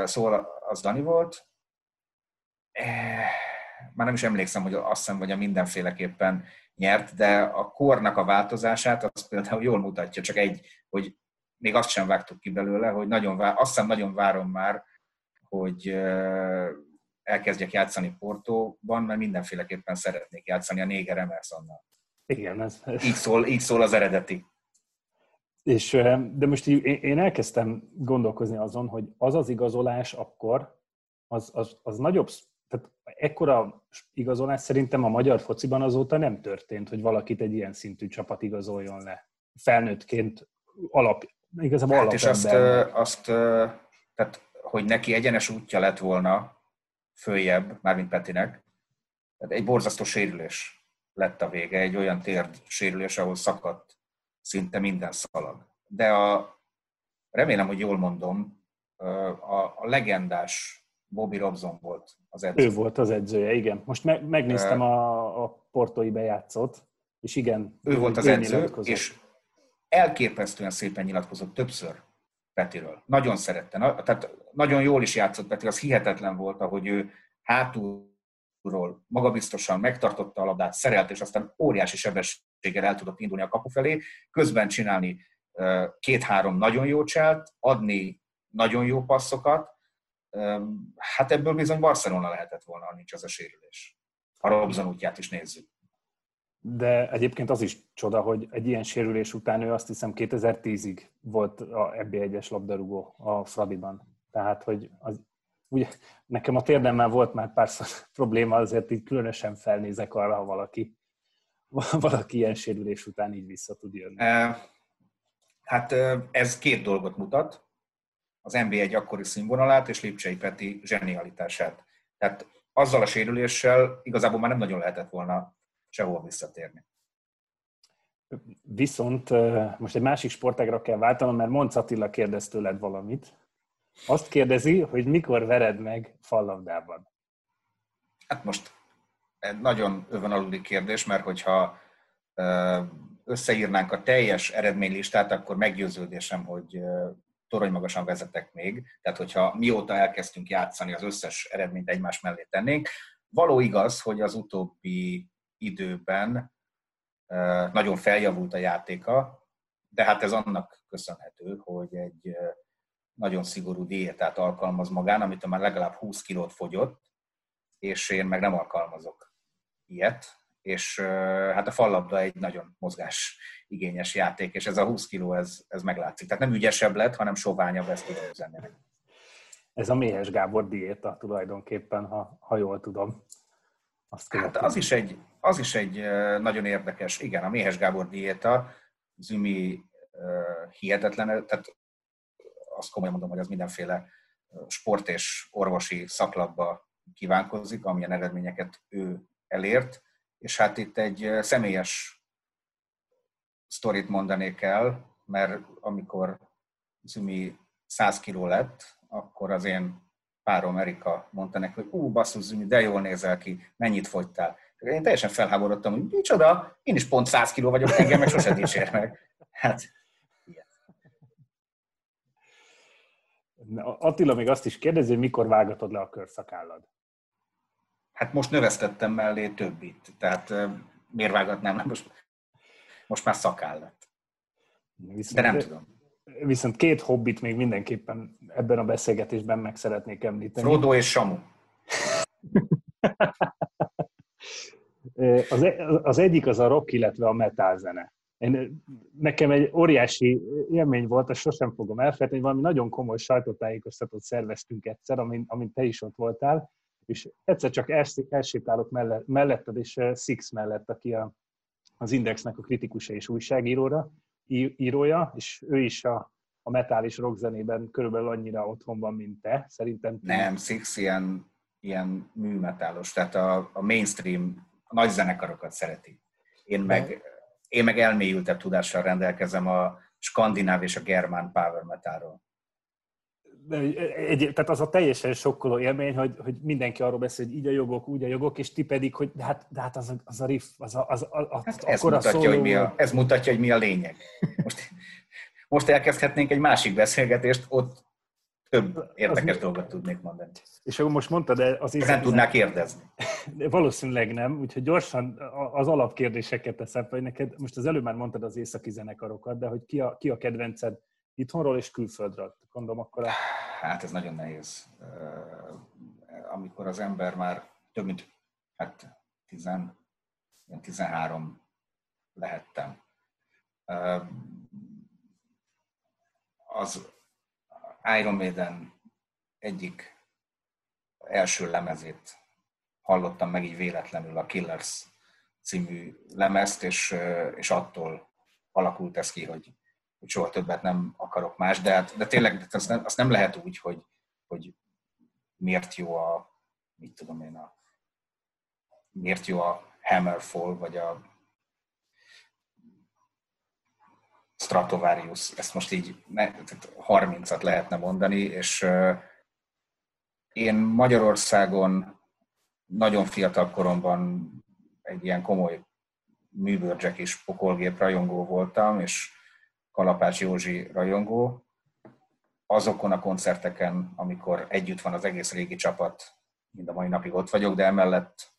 Szóval az Dani volt. Már nem is emlékszem, hogy azt hiszem, hogy a mindenféleképpen nyert, de a kornak a változását az például jól mutatja, csak egy, hogy még azt sem vágtuk ki belőle, hogy nagyon vár, azt hiszem nagyon várom már, hogy elkezdjek játszani Portóban, mert mindenféleképpen szeretnék játszani a Néger Emersonnal. Igen, ez, Így szól, így szól az eredeti. És, de most így én elkezdtem gondolkozni azon, hogy az az igazolás akkor, az, az, az nagyobb, tehát ekkora igazolás szerintem a magyar fociban azóta nem történt, hogy valakit egy ilyen szintű csapat igazoljon le. Felnőttként alap, igazából Hát és azt, azt tehát, hogy neki egyenes útja lett volna följebb, mármint Petinek, tehát egy borzasztó sérülés lett a vége, egy olyan térd sérülés, ahol szakadt szinte minden szalag. De a, remélem, hogy jól mondom, a, a legendás Bobby Robson volt az edző. Ő volt az edzője, igen. Most me- megnéztem a, a portói bejátszót, és igen. ő volt az ő edző, és elképesztően szépen nyilatkozott többször Petiről. Nagyon szerette, na, tehát nagyon jól is játszott Peti, az hihetetlen volt, ahogy ő hátulról magabiztosan megtartotta a labdát, szerelt, és aztán óriási sebességgel el tudott indulni a kapu felé, közben csinálni két-három nagyon jó cselt, adni nagyon jó passzokat, hát ebből bizony Barcelona lehetett volna, ha nincs az a sérülés. A Robson útját is nézzük. De egyébként az is csoda, hogy egy ilyen sérülés után ő azt hiszem 2010-ig volt a FB1-es labdarúgó a Fradiban. Tehát, hogy az, ugye, nekem a térdemmel volt már párszor probléma, azért így különösen felnézek arra, ha valaki, valaki ilyen sérülés után így vissza tud jönni. Hát ez két dolgot mutat. Az NB1 akkori színvonalát és Lipcsei Peti zsenialitását. Tehát azzal a sérüléssel igazából már nem nagyon lehetett volna sehol visszatérni. Viszont most egy másik sportágra kell váltanom, mert Monc Attila kérdez tőled valamit. Azt kérdezi, hogy mikor vered meg fallabdában. Hát most egy nagyon övön aluli kérdés, mert hogyha összeírnánk a teljes eredménylistát, akkor meggyőződésem, hogy torony magasan vezetek még. Tehát, hogyha mióta elkezdtünk játszani, az összes eredményt egymás mellé tennénk. Való igaz, hogy az utóbbi időben nagyon feljavult a játéka, de hát ez annak köszönhető, hogy egy nagyon szigorú diétát alkalmaz magán, amit már legalább 20 kilót fogyott, és én meg nem alkalmazok ilyet. És hát a fallabda egy nagyon mozgás igényes játék, és ez a 20 kiló, ez, ez meglátszik. Tehát nem ügyesebb lett, hanem soványabb, ezt tudom üzenni. Ez a Méhes Gábor diéta tulajdonképpen, ha, ha jól tudom. Azt Hát az is egy, az is egy nagyon érdekes, igen, a Méhes Gábor diéta, Zümi hihetetlen, tehát azt komolyan mondom, hogy az mindenféle sport és orvosi szaklapba kívánkozik, amilyen eredményeket ő elért, és hát itt egy személyes sztorit mondanék el, mert amikor Zümi 100 kiló lett, akkor az én párom Erika mondta neki, hogy ú, basszus Zümi, de jól nézel ki, mennyit fogytál. Én teljesen felháborodtam, hogy micsoda, én is pont 100 kiló vagyok, engem meg sosem dicsér meg. Hát, Attila még azt is kérdezi, hogy mikor vágatod le a körszakállad? Hát most növesztettem mellé többit, tehát miért vágatnám? Most, most már szakáll lett. Viszont, De nem tudom. Viszont két hobbit még mindenképpen ebben a beszélgetésben meg szeretnék említeni. Frodo és Samu. az, e- az egyik az a rock, illetve a metal zene. Én, nekem egy óriási élmény volt, azt sosem fogom elfelejteni, valami nagyon komoly sajtótájékoztatót szerveztünk egyszer, amin, amin te is ott voltál, és egyszer csak elsétálok mellett, melletted és eh, Six mellett, aki a, az Indexnek a kritikusa és újságíróra, írója, és ő is a, a metal és rock zenében körülbelül annyira otthon van, mint te, szerintem. Nem, Six ilyen, ilyen műmetálos, tehát a, a mainstream, a nagy zenekarokat szereti. Én meg, én meg elmélyültebb tudással rendelkezem a skandináv és a germán power metalról egy, tehát az a teljesen sokkoló élmény, hogy, hogy mindenki arról beszél, hogy így a jogok, úgy a jogok, és ti pedig, hogy de hát, de hát az, a, az a riff, az a, az a, a hát ez, mutatja, hogy mi a, ez mutatja, hogy mi a lényeg. Most, most elkezdhetnénk egy másik beszélgetést, ott több érdekes az dolgot tudnék mondani. És akkor most mondtad, de az Nem tudnák kérdezni. Valószínűleg nem, úgyhogy gyorsan az alapkérdéseket teszem, hogy neked, most az előbb már mondtad az északi zenekarokat, de hogy ki a, ki a kedvenced itthonról és külföldről? Gondolom akkor a... Hát ez nagyon nehéz. Amikor az ember már több mint hát 10, 13 lehettem, az Iron Maiden egyik első lemezét hallottam meg így véletlenül, a Killers című lemezt, és, és attól alakult ez ki, hogy hogy soha többet nem akarok más, de, hát, de tényleg azt nem, azt nem lehet úgy, hogy, hogy miért jó a, mit tudom én, a, miért jó a Hammerfall, vagy a Stratovarius, ezt most így ne, 30-at lehetne mondani, és én Magyarországon nagyon fiatal koromban egy ilyen komoly műbőrcsek és pokolgép rajongó voltam, és Kalapács Józsi rajongó, azokon a koncerteken, amikor együtt van az egész régi csapat, mind a mai napig ott vagyok, de emellett,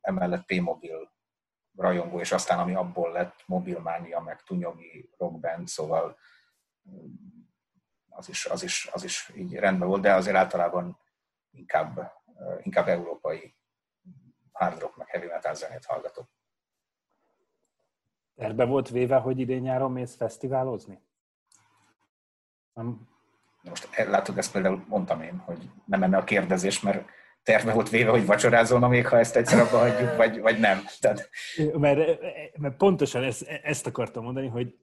emellett P-Mobil rajongó, és aztán ami abból lett, Mobilmánia, meg Tunyogi rockband, szóval az is, az, is, az is így rendben volt, de azért általában inkább, inkább európai hard rock, meg heavy metal zenét hallgatok. Terve volt véve, hogy idén nyáron mész fesztiválozni? Nem. Most látod, ezt például mondtam én, hogy nem menne a kérdezés, mert terve volt véve, hogy vacsorázolna még, ha ezt egyszer abba hagyjuk, vagy, vagy nem. Tehát... Mert, mert pontosan ezt, ezt akartam mondani, hogy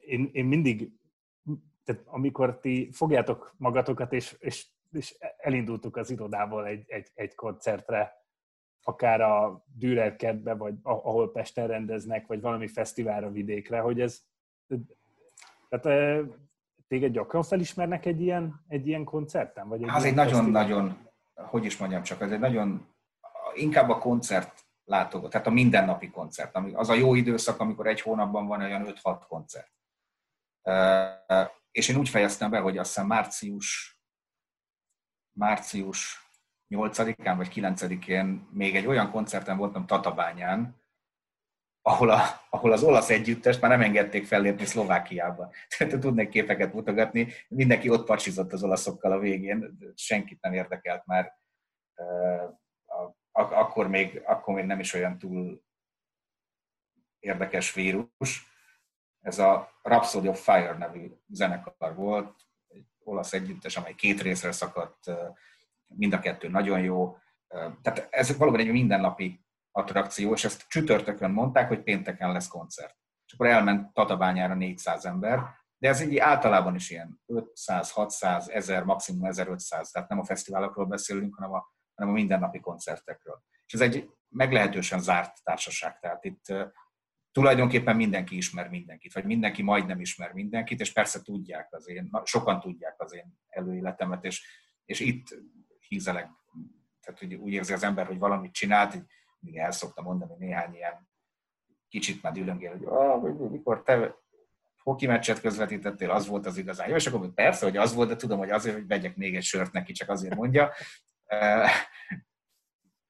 én, én mindig, tehát amikor ti fogjátok magatokat, és, és, és elindultuk az irodából egy, egy, egy koncertre, akár a Dürer kertbe, vagy ahol Pesten rendeznek, vagy valami fesztiválra vidékre, hogy ez... Tehát téged gyakran felismernek egy ilyen, egy ilyen koncerten? Vagy egy az egy nagyon-nagyon, hogy is mondjam csak, ez egy nagyon, inkább a koncert látogat, tehát a mindennapi koncert. Az a jó időszak, amikor egy hónapban van olyan 5-6 koncert. És én úgy fejeztem be, hogy azt hiszem március, március 8-án vagy 9-én még egy olyan koncerten voltam Tatabányán, ahol, a, ahol az olasz együttest már nem engedték fellépni Szlovákiába. Tehát tudnék képeket mutogatni, mindenki ott pacsizott az olaszokkal a végén, senkit nem érdekelt már. Akkor még, akkor még nem is olyan túl érdekes vírus. Ez a Rhapsody of Fire nevű zenekar volt, egy olasz együttes, amely két részre szakadt, mind a kettő nagyon jó. Tehát ez valóban egy mindennapi attrakció, és ezt csütörtökön mondták, hogy pénteken lesz koncert. És akkor elment Tatabányára 400 ember, de ez így általában is ilyen 500, 600, 1000, maximum 1500, tehát nem a fesztiválokról beszélünk, hanem a, hanem a mindennapi koncertekről. És ez egy meglehetősen zárt társaság, tehát itt tulajdonképpen mindenki ismer mindenkit, vagy mindenki majdnem ismer mindenkit, és persze tudják az én, sokan tudják az én előéletemet, és, és itt hízelek, tehát hogy úgy érzi az ember, hogy valamit csinált, így még el szoktam mondani néhány ilyen kicsit már dülöngél, hogy ah, mikor te hoki meccset közvetítettél, az volt az igazán jó, és akkor persze, hogy az volt, de tudom, hogy azért, hogy vegyek még egy sört neki, csak azért mondja.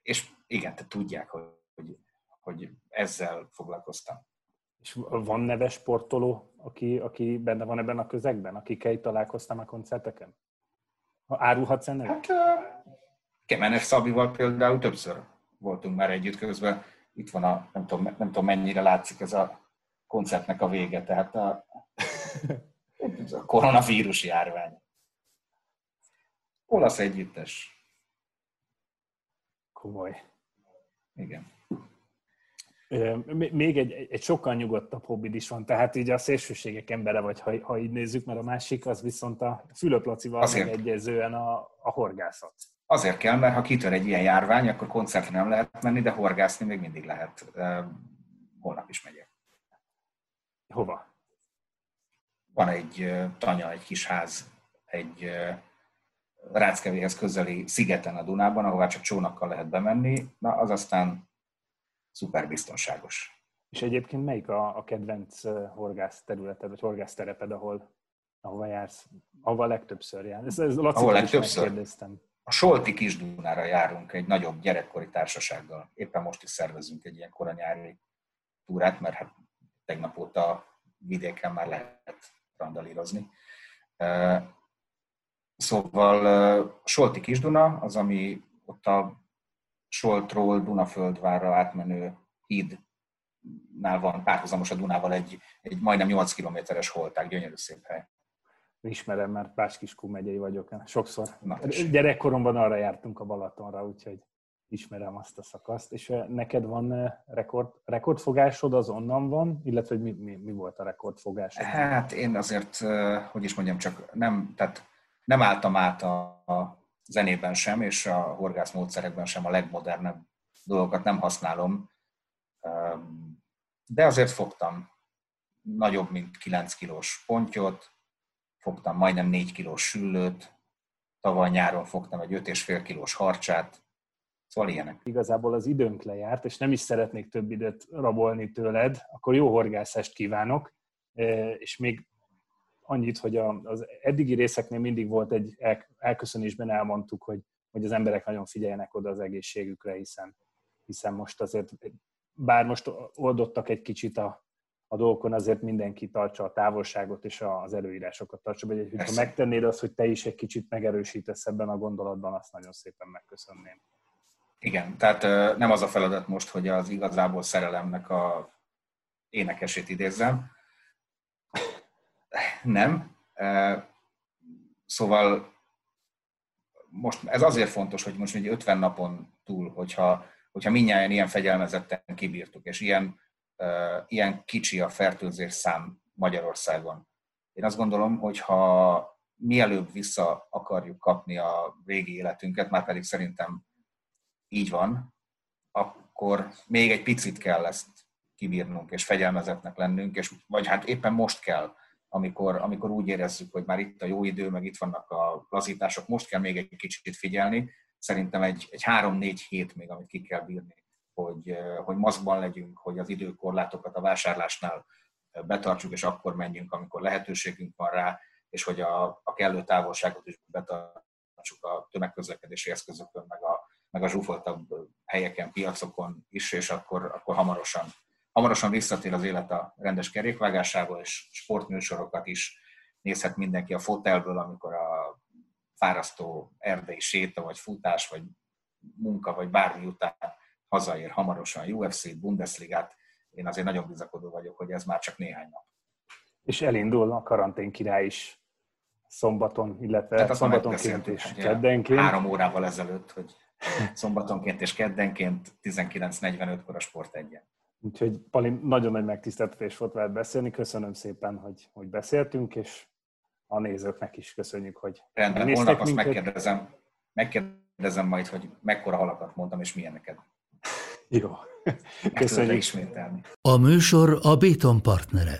és igen, te tudják, hogy, hogy, hogy ezzel foglalkoztam. És van neves sportoló, aki, aki benne van ebben a közegben, akikkel találkoztam a koncerteken? Ha árulhatsz ennek? Hát Kemenes Szabival például többször voltunk már együtt közben. Itt van a, nem tudom, nem tudom mennyire látszik ez a koncertnek a vége, tehát a, a koronavírus járvány. Olasz együttes. Komoly. Igen. Még egy, egy sokkal nyugodtabb hobbid is van, tehát így a szélsőségek embere vagy, ha, ha így nézzük, mert a másik az viszont a Fülöp Lacival megegyezően a, a horgászat. Azért kell, mert ha kitör egy ilyen járvány, akkor koncertre nem lehet menni, de horgászni még mindig lehet. Holnap is megyek. Hova? Van egy tanya, egy kis ház, egy Ráckevéhez közeli szigeten a Dunában, ahová csak csónakkal lehet bemenni. Na, az aztán szuper biztonságos. És egyébként melyik a, a kedvenc horgász területed, vagy horgász tereped, ahol, ahova jársz, ahova legtöbbször jár? Ez, ez ahol legtöbbször? A Solti Kisdunára járunk egy nagyobb gyerekkori társasággal. Éppen most is szervezünk egy ilyen koranyári túrát, mert hát tegnap óta vidéken már lehet randalírozni. Szóval Solti Kisduna az, ami ott a Soltról Dunaföldvárra átmenő hídnál van párhuzamos a Dunával egy, egy majdnem 8 kilométeres holták, gyönyörű szép hely. Ismerem, mert Báskiskú megyei vagyok. Sokszor Na, gyerekkoromban arra jártunk a Balatonra, úgyhogy ismerem azt a szakaszt. És neked van rekord, rekordfogásod, az onnan van, illetve mi, mi, mi volt a rekordfogásod? Hát én azért, hogy is mondjam, csak nem, tehát nem álltam át a, a zenében sem, és a horgász módszerekben sem a legmodernebb dolgokat nem használom, de azért fogtam nagyobb, mint 9 kilós pontyot, fogtam majdnem 4 kilós süllőt, tavaly nyáron fogtam egy 5,5 kilós harcsát, szóval ilyenek. Igazából az időnk lejárt, és nem is szeretnék több időt rabolni tőled, akkor jó horgászást kívánok, és még annyit, hogy az eddigi részeknél mindig volt egy elköszönésben elmondtuk, hogy, hogy az emberek nagyon figyeljenek oda az egészségükre, hiszen, hiszen most azért, bár most oldottak egy kicsit a, a dolgokon, azért mindenki tartsa a távolságot és az előírásokat tartsa be. Hogy ha megtennéd azt, hogy te is egy kicsit megerősítesz ebben a gondolatban, azt nagyon szépen megköszönném. Igen, tehát nem az a feladat most, hogy az igazából szerelemnek a énekesét idézzem, nem. Szóval most ez azért fontos, hogy most egy 50 napon túl, hogyha, hogyha mindjárt ilyen fegyelmezetten kibírtuk, és ilyen, ilyen kicsi a fertőzés szám Magyarországon. Én azt gondolom, hogy ha mielőbb vissza akarjuk kapni a régi életünket, már pedig szerintem így van, akkor még egy picit kell ezt kibírnunk, és fegyelmezetnek lennünk, és vagy hát éppen most kell amikor, amikor úgy érezzük, hogy már itt a jó idő, meg itt vannak a lazítások, most kell még egy kicsit figyelni. Szerintem egy, egy három-négy hét még, amit ki kell bírni, hogy, hogy maszkban legyünk, hogy az időkorlátokat a vásárlásnál betartsuk, és akkor menjünk, amikor lehetőségünk van rá, és hogy a, a kellő távolságot is betartsuk a tömegközlekedési eszközökön, meg a, meg a zsúfoltabb helyeken, piacokon is, és akkor, akkor hamarosan Hamarosan visszatér az élet a rendes kerékvágásába, és sportműsorokat is nézhet mindenki a fotelből, amikor a fárasztó erdei séta, vagy futás, vagy munka, vagy bármi után hazaér hamarosan UFC-t, Bundesligát. Én azért nagyon bizakodó vagyok, hogy ez már csak néhány nap. És elindul a karantén király is szombaton, illetve Tehát szombatonként és keddenként. Három órával ezelőtt, hogy szombatonként és keddenként 19.45-kor a sport egyen. Úgyhogy Pali, nagyon nagy megtiszteltetés volt veled beszélni, köszönöm szépen, hogy, hogy beszéltünk, és a nézőknek is köszönjük, hogy Rendben, holnap azt megkérdezem, megkérdezem majd, hogy mekkora halakat mondtam, és milyeneket. Jó. Köszönjük. ismételni. A műsor a Béton partnere.